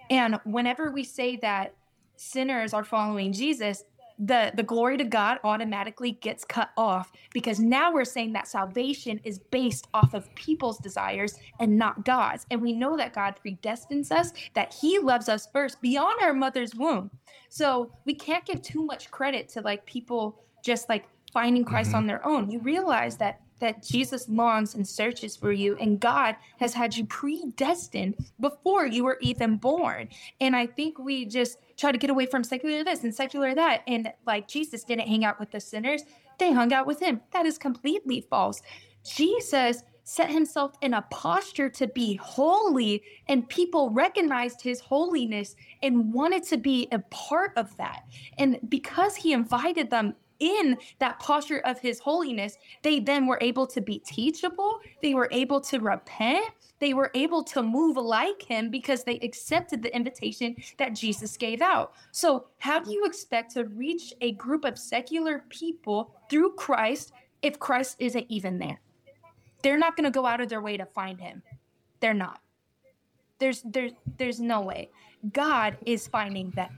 And whenever we say that sinners are following Jesus, the the glory to God automatically gets cut off because now we're saying that salvation is based off of people's desires and not God's. And we know that God predestines us, that he loves us first beyond our mother's womb. So we can't give too much credit to like people just like finding Christ mm-hmm. on their own. You realize that that Jesus longs and searches for you, and God has had you predestined before you were even born. And I think we just try to get away from secular this and secular that. And like Jesus didn't hang out with the sinners, they hung out with him. That is completely false. Jesus set himself in a posture to be holy, and people recognized his holiness and wanted to be a part of that. And because he invited them in that posture of his holiness, they then were able to be teachable, they were able to repent, they were able to move like him because they accepted the invitation that Jesus gave out. So, how do you expect to reach a group of secular people through Christ if Christ isn't even there? They're not going to go out of their way to find him. They're not. There's there's there's no way. God is finding them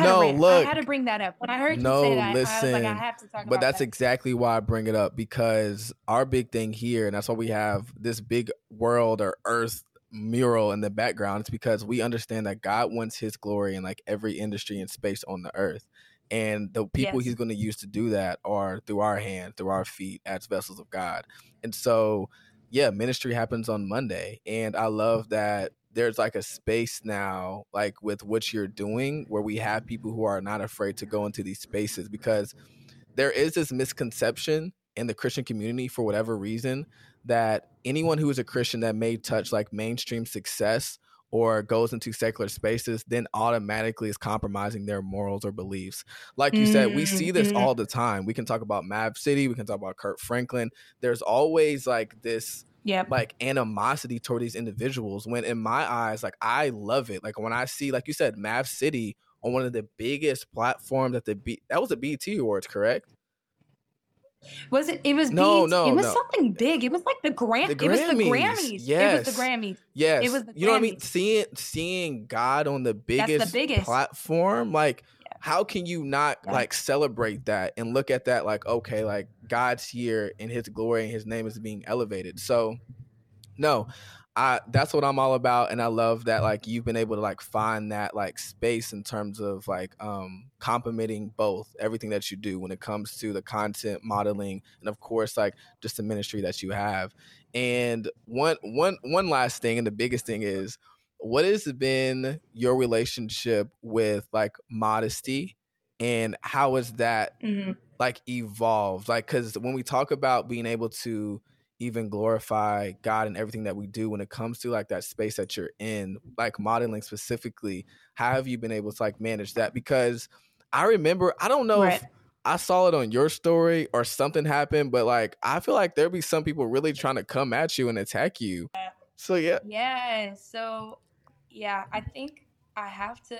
no, look. I had to bring that up when I heard no, you say that. Listen, I, like, I have to talk but that's that. exactly why I bring it up because our big thing here, and that's why we have this big world or Earth mural in the background. It's because we understand that God wants His glory in like every industry and space on the earth, and the people yes. He's going to use to do that are through our hand, through our feet, as vessels of God. And so, yeah, ministry happens on Monday, and I love that there's like a space now like with what you're doing where we have people who are not afraid to go into these spaces because there is this misconception in the Christian community for whatever reason that anyone who is a Christian that may touch like mainstream success or goes into secular spaces then automatically is compromising their morals or beliefs. Like you mm-hmm. said, we see this mm-hmm. all the time. We can talk about Mav City, we can talk about Kirk Franklin. There's always like this yeah like animosity toward these individuals when in my eyes like i love it like when i see like you said mav city on one of the biggest platforms that the B- that was the bt awards correct was it? It was no, no. It was no. something big. It was like the Gram. The Grammys. It was the Grammys. Yes. It was the Grammys. Yes. It was the You know what I mean? Seeing seeing God on the biggest, the biggest. platform, like. How can you not yeah. like celebrate that and look at that like okay, like God's here and his glory and his name is being elevated. So no, I that's what I'm all about and I love that like you've been able to like find that like space in terms of like um complementing both everything that you do when it comes to the content modeling and of course like just the ministry that you have. And one one one last thing and the biggest thing is what has been your relationship with like modesty and how has that mm-hmm. like evolved? Like because when we talk about being able to even glorify god and everything that we do when it comes to like that space that you're in like modeling specifically how have you been able to like manage that? Because i remember i don't know right. if i saw it on your story or something happened but like i feel like there'd be some people really trying to come at you and attack you. So yeah. Yeah so yeah i think i have to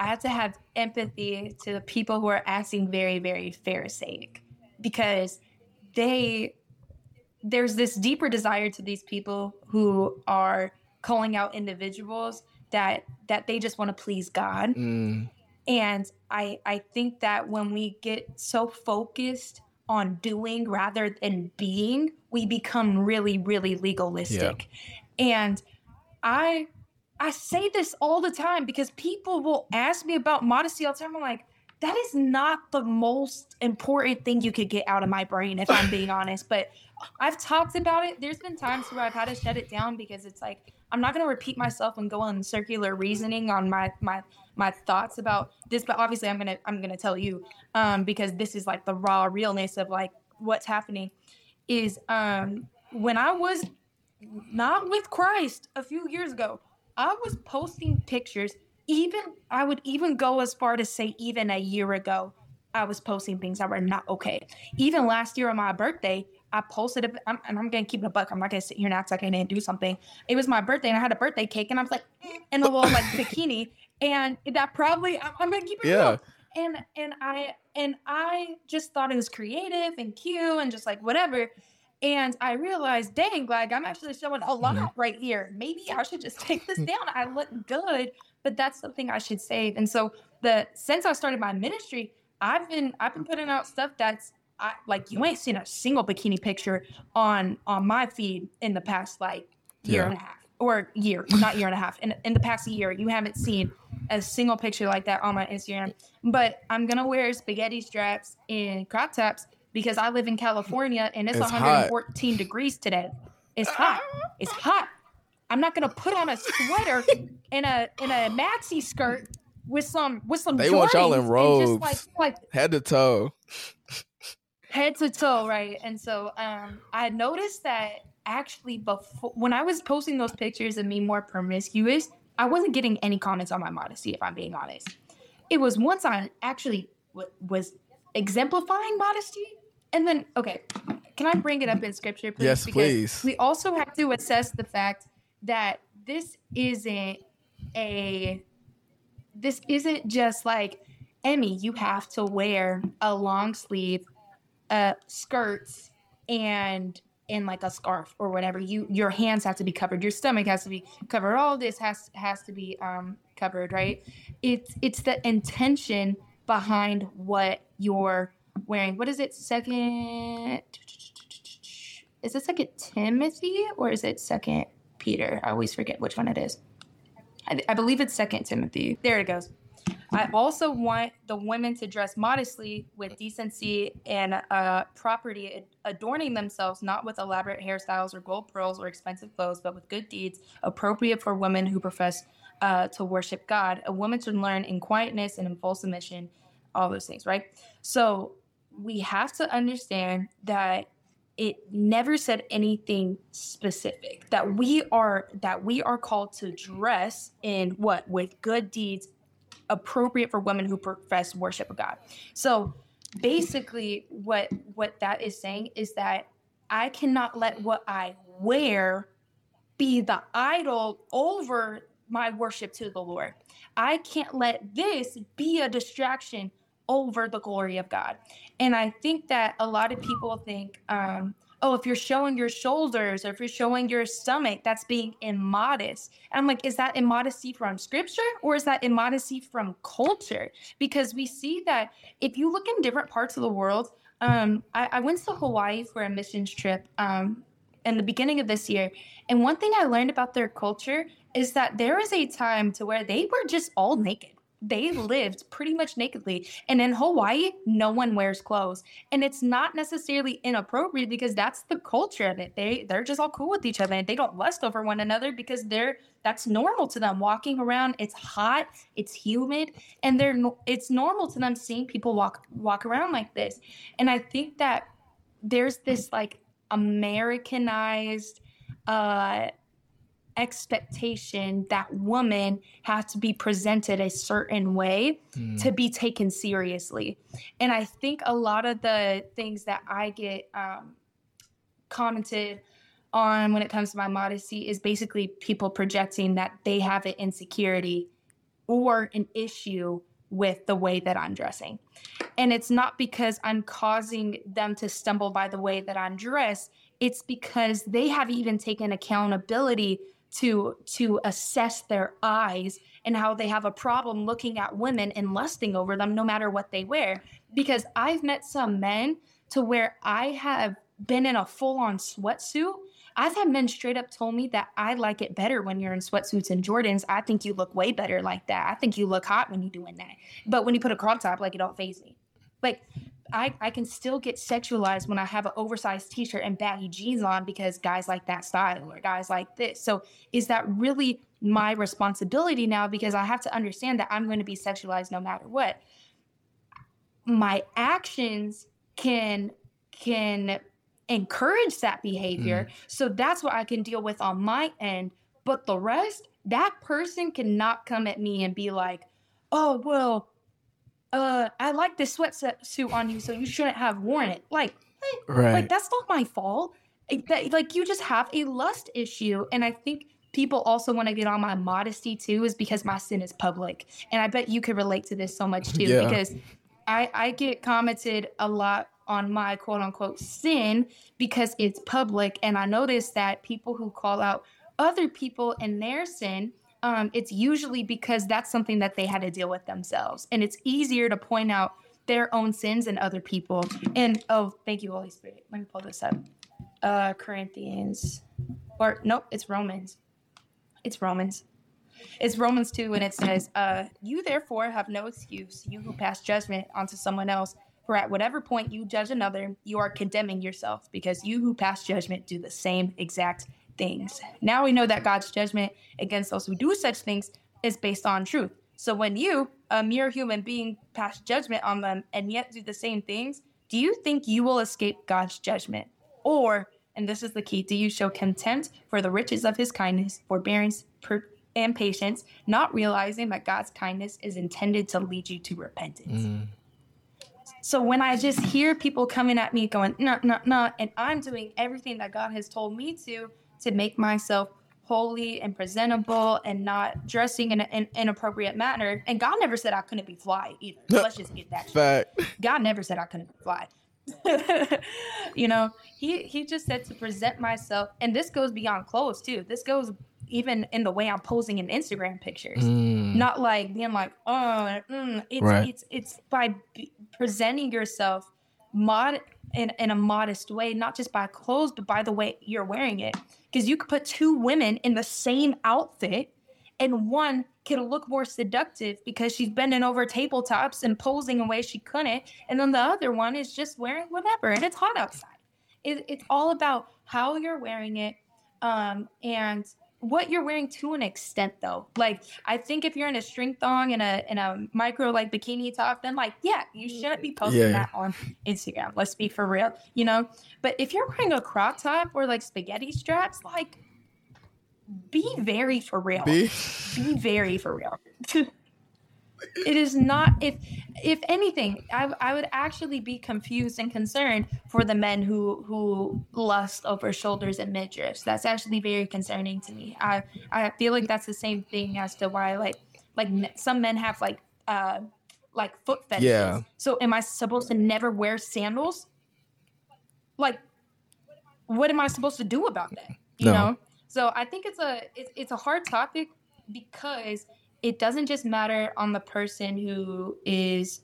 I have to have empathy to the people who are acting very, very Pharisaic because they there's this deeper desire to these people who are calling out individuals that that they just want to please God. Mm. And I I think that when we get so focused on doing rather than being, we become really, really legalistic. Yeah. And I I say this all the time because people will ask me about modesty all the time. I'm like, that is not the most important thing you could get out of my brain, if I'm being honest. But I've talked about it. There's been times where I've had to shut it down because it's like I'm not going to repeat myself and go on circular reasoning on my my my thoughts about this. But obviously, I'm gonna I'm gonna tell you um, because this is like the raw realness of like what's happening. Is um, when I was not with Christ a few years ago, I was posting pictures. Even I would even go as far to say even a year ago, I was posting things that were not okay. Even last year on my birthday, I posted it, I'm, and I'm gonna keep it a buck. I'm not gonna sit here and act like I didn't do something. It was my birthday, and I had a birthday cake, and I was like in a little like bikini, and that probably I'm, I'm gonna keep it yeah. real. And and I and I just thought it was creative and cute and just like whatever. And I realized, dang, like I'm actually showing a lot mm-hmm. right here. Maybe I should just take this down. I look good, but that's something I should save. And so the since I started my ministry, I've been I've been putting out stuff that's I, like you ain't seen a single bikini picture on on my feed in the past like year yeah. and a half or year, not year and a half. In in the past year, you haven't seen a single picture like that on my Instagram. But I'm gonna wear spaghetti straps and crop tops because I live in California and it's, it's 114 hot. degrees today. It's hot. It's hot. I'm not gonna put on a sweater and a in a maxi skirt with some with some. They want y'all in robes, like, like head to toe, head to toe, right? And so um, I noticed that actually before when I was posting those pictures of me more promiscuous, I wasn't getting any comments on my modesty. If I'm being honest, it was once I actually w- was exemplifying modesty, and then okay, can I bring it up in scripture, please? Yes, because please. We also have to assess the fact that this isn't a this isn't just like Emy, you have to wear a long sleeve uh skirts and in like a scarf or whatever. You your hands have to be covered, your stomach has to be covered. All this has has to be um covered, right? It's it's the intention behind what you're wearing. What is it? Second is it second Timothy or is it second Peter. I always forget which one it is. I, I believe it's Second Timothy. There it goes. I also want the women to dress modestly with decency and uh, property, adorning themselves not with elaborate hairstyles or gold pearls or expensive clothes, but with good deeds appropriate for women who profess uh, to worship God. A woman should learn in quietness and in full submission, all those things, right? So we have to understand that it never said anything specific that we are that we are called to dress in what with good deeds appropriate for women who profess worship of God. So basically what what that is saying is that I cannot let what I wear be the idol over my worship to the Lord. I can't let this be a distraction over the glory of God. And I think that a lot of people think, um, oh, if you're showing your shoulders or if you're showing your stomach, that's being immodest. And I'm like, is that immodesty from scripture or is that immodesty from culture? Because we see that if you look in different parts of the world, um, I, I, went to Hawaii for a missions trip um, in the beginning of this year. And one thing I learned about their culture is that there was a time to where they were just all naked they lived pretty much nakedly. And in Hawaii, no one wears clothes. And it's not necessarily inappropriate because that's the culture of it. They they're just all cool with each other and they don't lust over one another because they're that's normal to them. Walking around, it's hot, it's humid, and they're it's normal to them seeing people walk walk around like this. And I think that there's this like Americanized uh expectation that women have to be presented a certain way mm. to be taken seriously. And I think a lot of the things that I get um, commented on when it comes to my modesty is basically people projecting that they have an insecurity or an issue with the way that I'm dressing. And it's not because I'm causing them to stumble by the way that I'm dressed, it's because they have even taken accountability to to assess their eyes and how they have a problem looking at women and lusting over them no matter what they wear. Because i've met some men to where i have been in a full-on sweatsuit. I've had men straight up told me that i like it better when you're in sweatsuits and jordans. I think you look way better like that. I think you look hot when you're doing that. But when you put a crop top like it don't phase me. Like I, I can still get sexualized when I have an oversized t-shirt and baggy jeans on because guys like that style or guys like this. So is that really my responsibility now because I have to understand that I'm going to be sexualized no matter what. My actions can can encourage that behavior. Mm. So that's what I can deal with on my end. But the rest, that person cannot come at me and be like, oh, well, uh, I like this sweatsuit on you, so you shouldn't have worn it. Like, right. like that's not my fault. That, like you just have a lust issue, and I think people also want to get on my modesty too, is because my sin is public, and I bet you could relate to this so much too, yeah. because I I get commented a lot on my quote unquote sin because it's public, and I notice that people who call out other people in their sin um, it's usually because that's something that they had to deal with themselves. And it's easier to point out their own sins and other people. And oh, thank you, Holy Spirit. Let me pull this up. Uh, Corinthians, or nope, it's Romans. It's Romans. It's Romans 2, and it says, uh, You therefore have no excuse, you who pass judgment onto someone else. For at whatever point you judge another, you are condemning yourself, because you who pass judgment do the same exact things. Now we know that God's judgment against those who do such things is based on truth. So when you, a mere human being, pass judgment on them and yet do the same things, do you think you will escape God's judgment? Or, and this is the key, do you show contempt for the riches of his kindness, forbearance, per- and patience, not realizing that God's kindness is intended to lead you to repentance? Mm. So when I just hear people coming at me going, no, no, no, and I'm doing everything that God has told me to to make myself holy and presentable and not dressing in an inappropriate manner. And God never said I couldn't be fly either. let's just get that. Fact. God never said I couldn't be fly. you know, he he just said to present myself, and this goes beyond clothes too. This goes even in the way I'm posing in Instagram pictures. Mm. Not like being like, oh, mm. it's right. it's it's by b- presenting yourself mod in, in a modest way, not just by clothes, but by the way you're wearing it. Because you could put two women in the same outfit and one could look more seductive because she's bending over tabletops and posing in ways she couldn't. And then the other one is just wearing whatever and it's hot outside. It, it's all about how you're wearing it um, and what you're wearing to an extent though. Like I think if you're in a string thong and a in a micro like bikini top, then like yeah, you shouldn't be mm-hmm. posting yeah. that on Instagram. Let's be for real, you know. But if you're wearing a crop top or like spaghetti straps, like be very for real. Be, be very for real. it is not if if anything I, I would actually be confused and concerned for the men who who lust over shoulders and midriffs. That's actually very concerning to me. I i feel like that's the same thing as to why like like some men have like uh like foot fetishes. Yeah. So am i supposed to never wear sandals? Like what am i supposed to do about that? You no. know? So i think it's a it's, it's a hard topic because it doesn't just matter on the person who is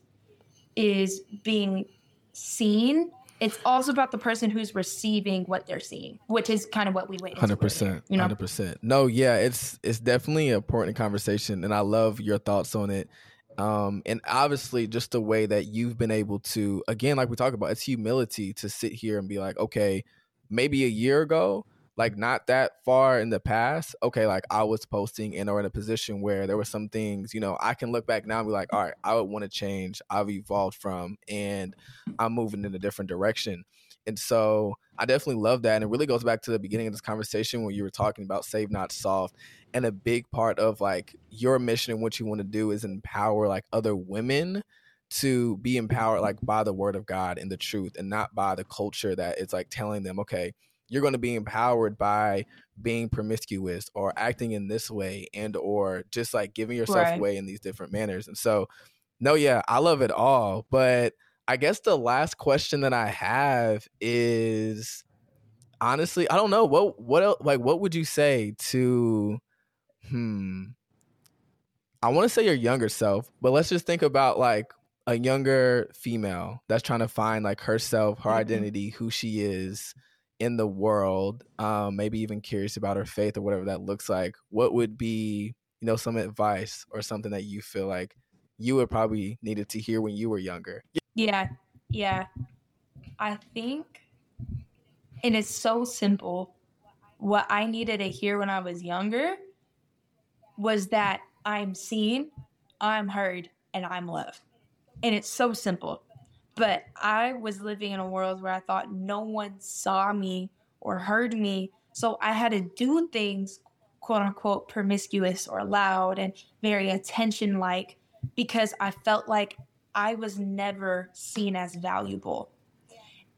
is being seen it's also about the person who's receiving what they're seeing, which is kind of what we wait. Hundred percent, hundred percent. No, yeah, it's it's definitely an important conversation, and I love your thoughts on it. Um, and obviously, just the way that you've been able to, again, like we talk about, it's humility to sit here and be like, okay, maybe a year ago, like not that far in the past, okay, like I was posting and or in a position where there were some things, you know, I can look back now and be like, all right, I would want to change. I've evolved from and I'm moving in a different direction. And so I definitely love that. And it really goes back to the beginning of this conversation when you were talking about save not soft. And a big part of like your mission and what you want to do is empower like other women to be empowered like by the word of God and the truth and not by the culture that it's like telling them, okay, you're going to be empowered by being promiscuous or acting in this way and or just like giving yourself right. away in these different manners and so no yeah i love it all but i guess the last question that i have is honestly i don't know what what else, like what would you say to hmm i want to say your younger self but let's just think about like a younger female that's trying to find like herself her mm-hmm. identity who she is in the world, um, maybe even curious about her faith or whatever that looks like, what would be, you know, some advice or something that you feel like you would probably needed to hear when you were younger? Yeah, yeah. I think, and it's so simple. What I needed to hear when I was younger was that I'm seen, I'm heard, and I'm loved. And it's so simple. But I was living in a world where I thought no one saw me or heard me. So I had to do things, quote unquote, promiscuous or loud and very attention like because I felt like I was never seen as valuable.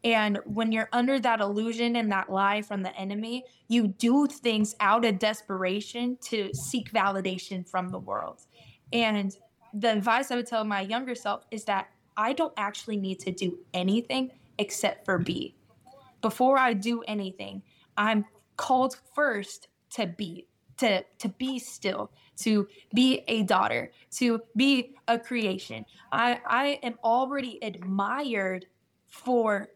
And when you're under that illusion and that lie from the enemy, you do things out of desperation to seek validation from the world. And the advice I would tell my younger self is that I don't actually need to do anything except for be. Before I do anything, I'm called first to be, to to be still, to be a daughter, to be a creation. I, I am already admired for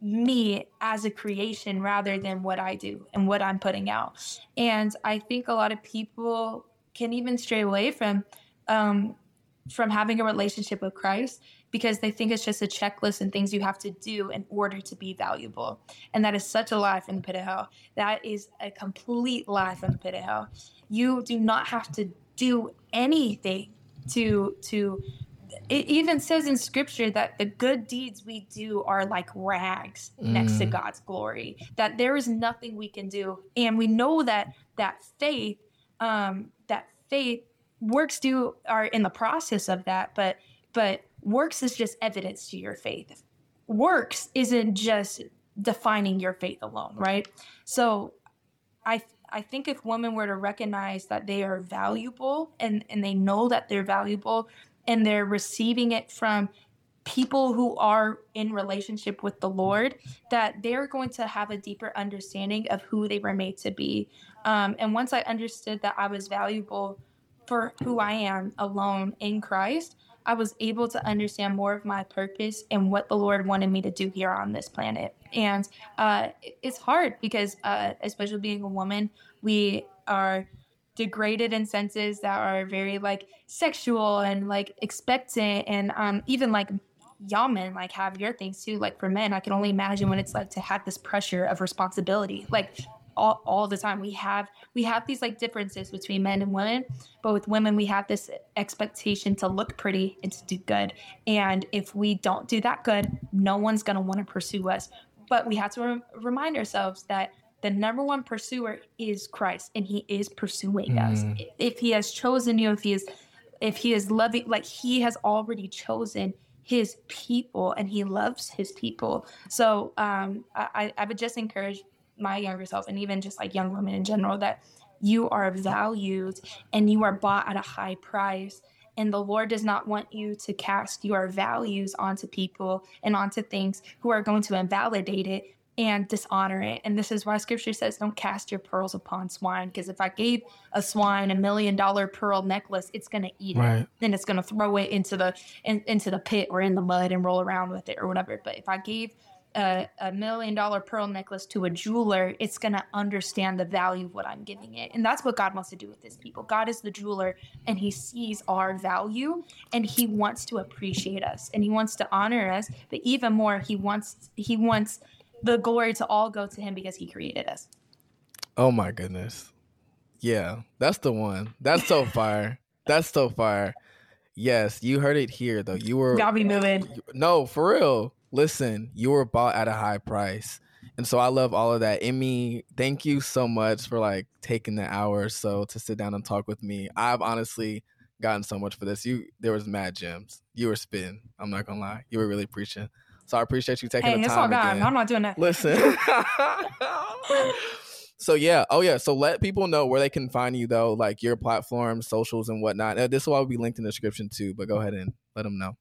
me as a creation rather than what I do and what I'm putting out. And I think a lot of people can even stray away from um, from having a relationship with Christ because they think it's just a checklist and things you have to do in order to be valuable. And that is such a lie from the pit of hell. That is a complete lie from the pit of hell. You do not have to do anything to to it even says in scripture that the good deeds we do are like rags mm. next to mm. God's glory. That there is nothing we can do. And we know that that faith um that faith works do are in the process of that, but but works is just evidence to your faith. Works isn't just defining your faith alone, right? So I I think if women were to recognize that they are valuable and, and they know that they're valuable and they're receiving it from people who are in relationship with the Lord, that they're going to have a deeper understanding of who they were made to be. Um, and once I understood that I was valuable for who I am alone in Christ, I was able to understand more of my purpose and what the Lord wanted me to do here on this planet. And uh, it's hard because, uh, especially being a woman, we are degraded in senses that are very like sexual and like expectant and um, even like y'all men like have your things too. Like for men, I can only imagine what it's like to have this pressure of responsibility. Like all, all the time. We have we have these like differences between men and women but with women we have this expectation to look pretty and to do good. And if we don't do that good no one's going to want to pursue us. But we have to re- remind ourselves that the number one pursuer is christ and he is pursuing mm. us if he has chosen you if he is if he is loving like he has already chosen his people and he loves his people. So um, I, I would just encourage my younger self and even just like young women in general that you are valued and you are bought at a high price and the Lord does not want you to cast your values onto people and onto things who are going to invalidate it and dishonor it. And this is why scripture says, don't cast your pearls upon swine. Because if I gave a swine a million dollar pearl necklace, it's going to eat right. it. Then it's going to throw it into the in, into the pit or in the mud and roll around with it or whatever. But if I gave a, a million dollar pearl necklace to a jeweler, it's going to understand the value of what I'm giving it. And that's what God wants to do with his people. God is the jeweler and he sees our value and he wants to appreciate us and he wants to honor us, but even more he wants he wants the glory to all go to him because he created us. Oh my goodness. Yeah, that's the one. That's so fire. That's so fire. Yes, you heard it here though. You were got me moving. No, for real listen, you were bought at a high price. And so I love all of that. Emy, thank you so much for like taking the hour or so to sit down and talk with me. I've honestly gotten so much for this. You there was mad gems. You were spitting. I'm not gonna lie. You were really preaching. So I appreciate you taking hey, the time. All again. I'm not doing that. Listen. so yeah, oh yeah. So let people know where they can find you though, like your platforms, socials, and whatnot. Uh, this will all be linked in the description too. But go ahead and let them know.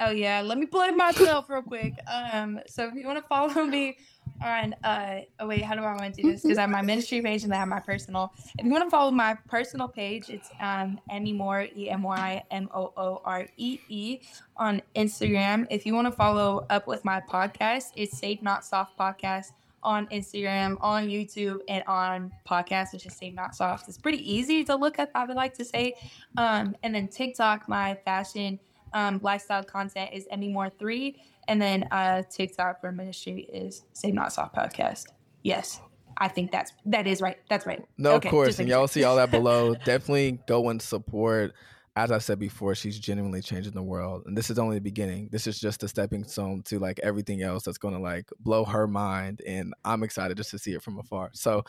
Oh yeah, let me plug myself real quick. Um, so if you want to follow me on uh, oh wait, how do I want to do this? Because I have my ministry page and I have my personal. If you want to follow my personal page, it's um Emy Moore E M Y M O O R E E on Instagram. If you want to follow up with my podcast, it's Saved Not Soft Podcast on Instagram, on YouTube, and on podcast. which is Saved Not Soft. It's pretty easy to look up. I would like to say, um, and then TikTok, my fashion um, lifestyle content is Emy Moore three, and then uh, TikTok for ministry is Saved Not Soft Podcast. Yes, I think that's that is right. That's right. No, okay, of course, and y'all see all that below. Definitely go and support. As I said before, she's genuinely changing the world, and this is only the beginning. This is just a stepping stone to like everything else that's going to like blow her mind, and I'm excited just to see it from afar. So,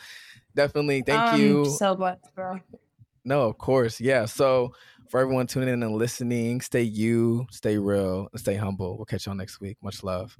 definitely, thank I'm you. So blessed, bro. No, of course, yeah. So for everyone tuning in and listening, stay you, stay real, and stay humble. We'll catch y'all next week. Much love.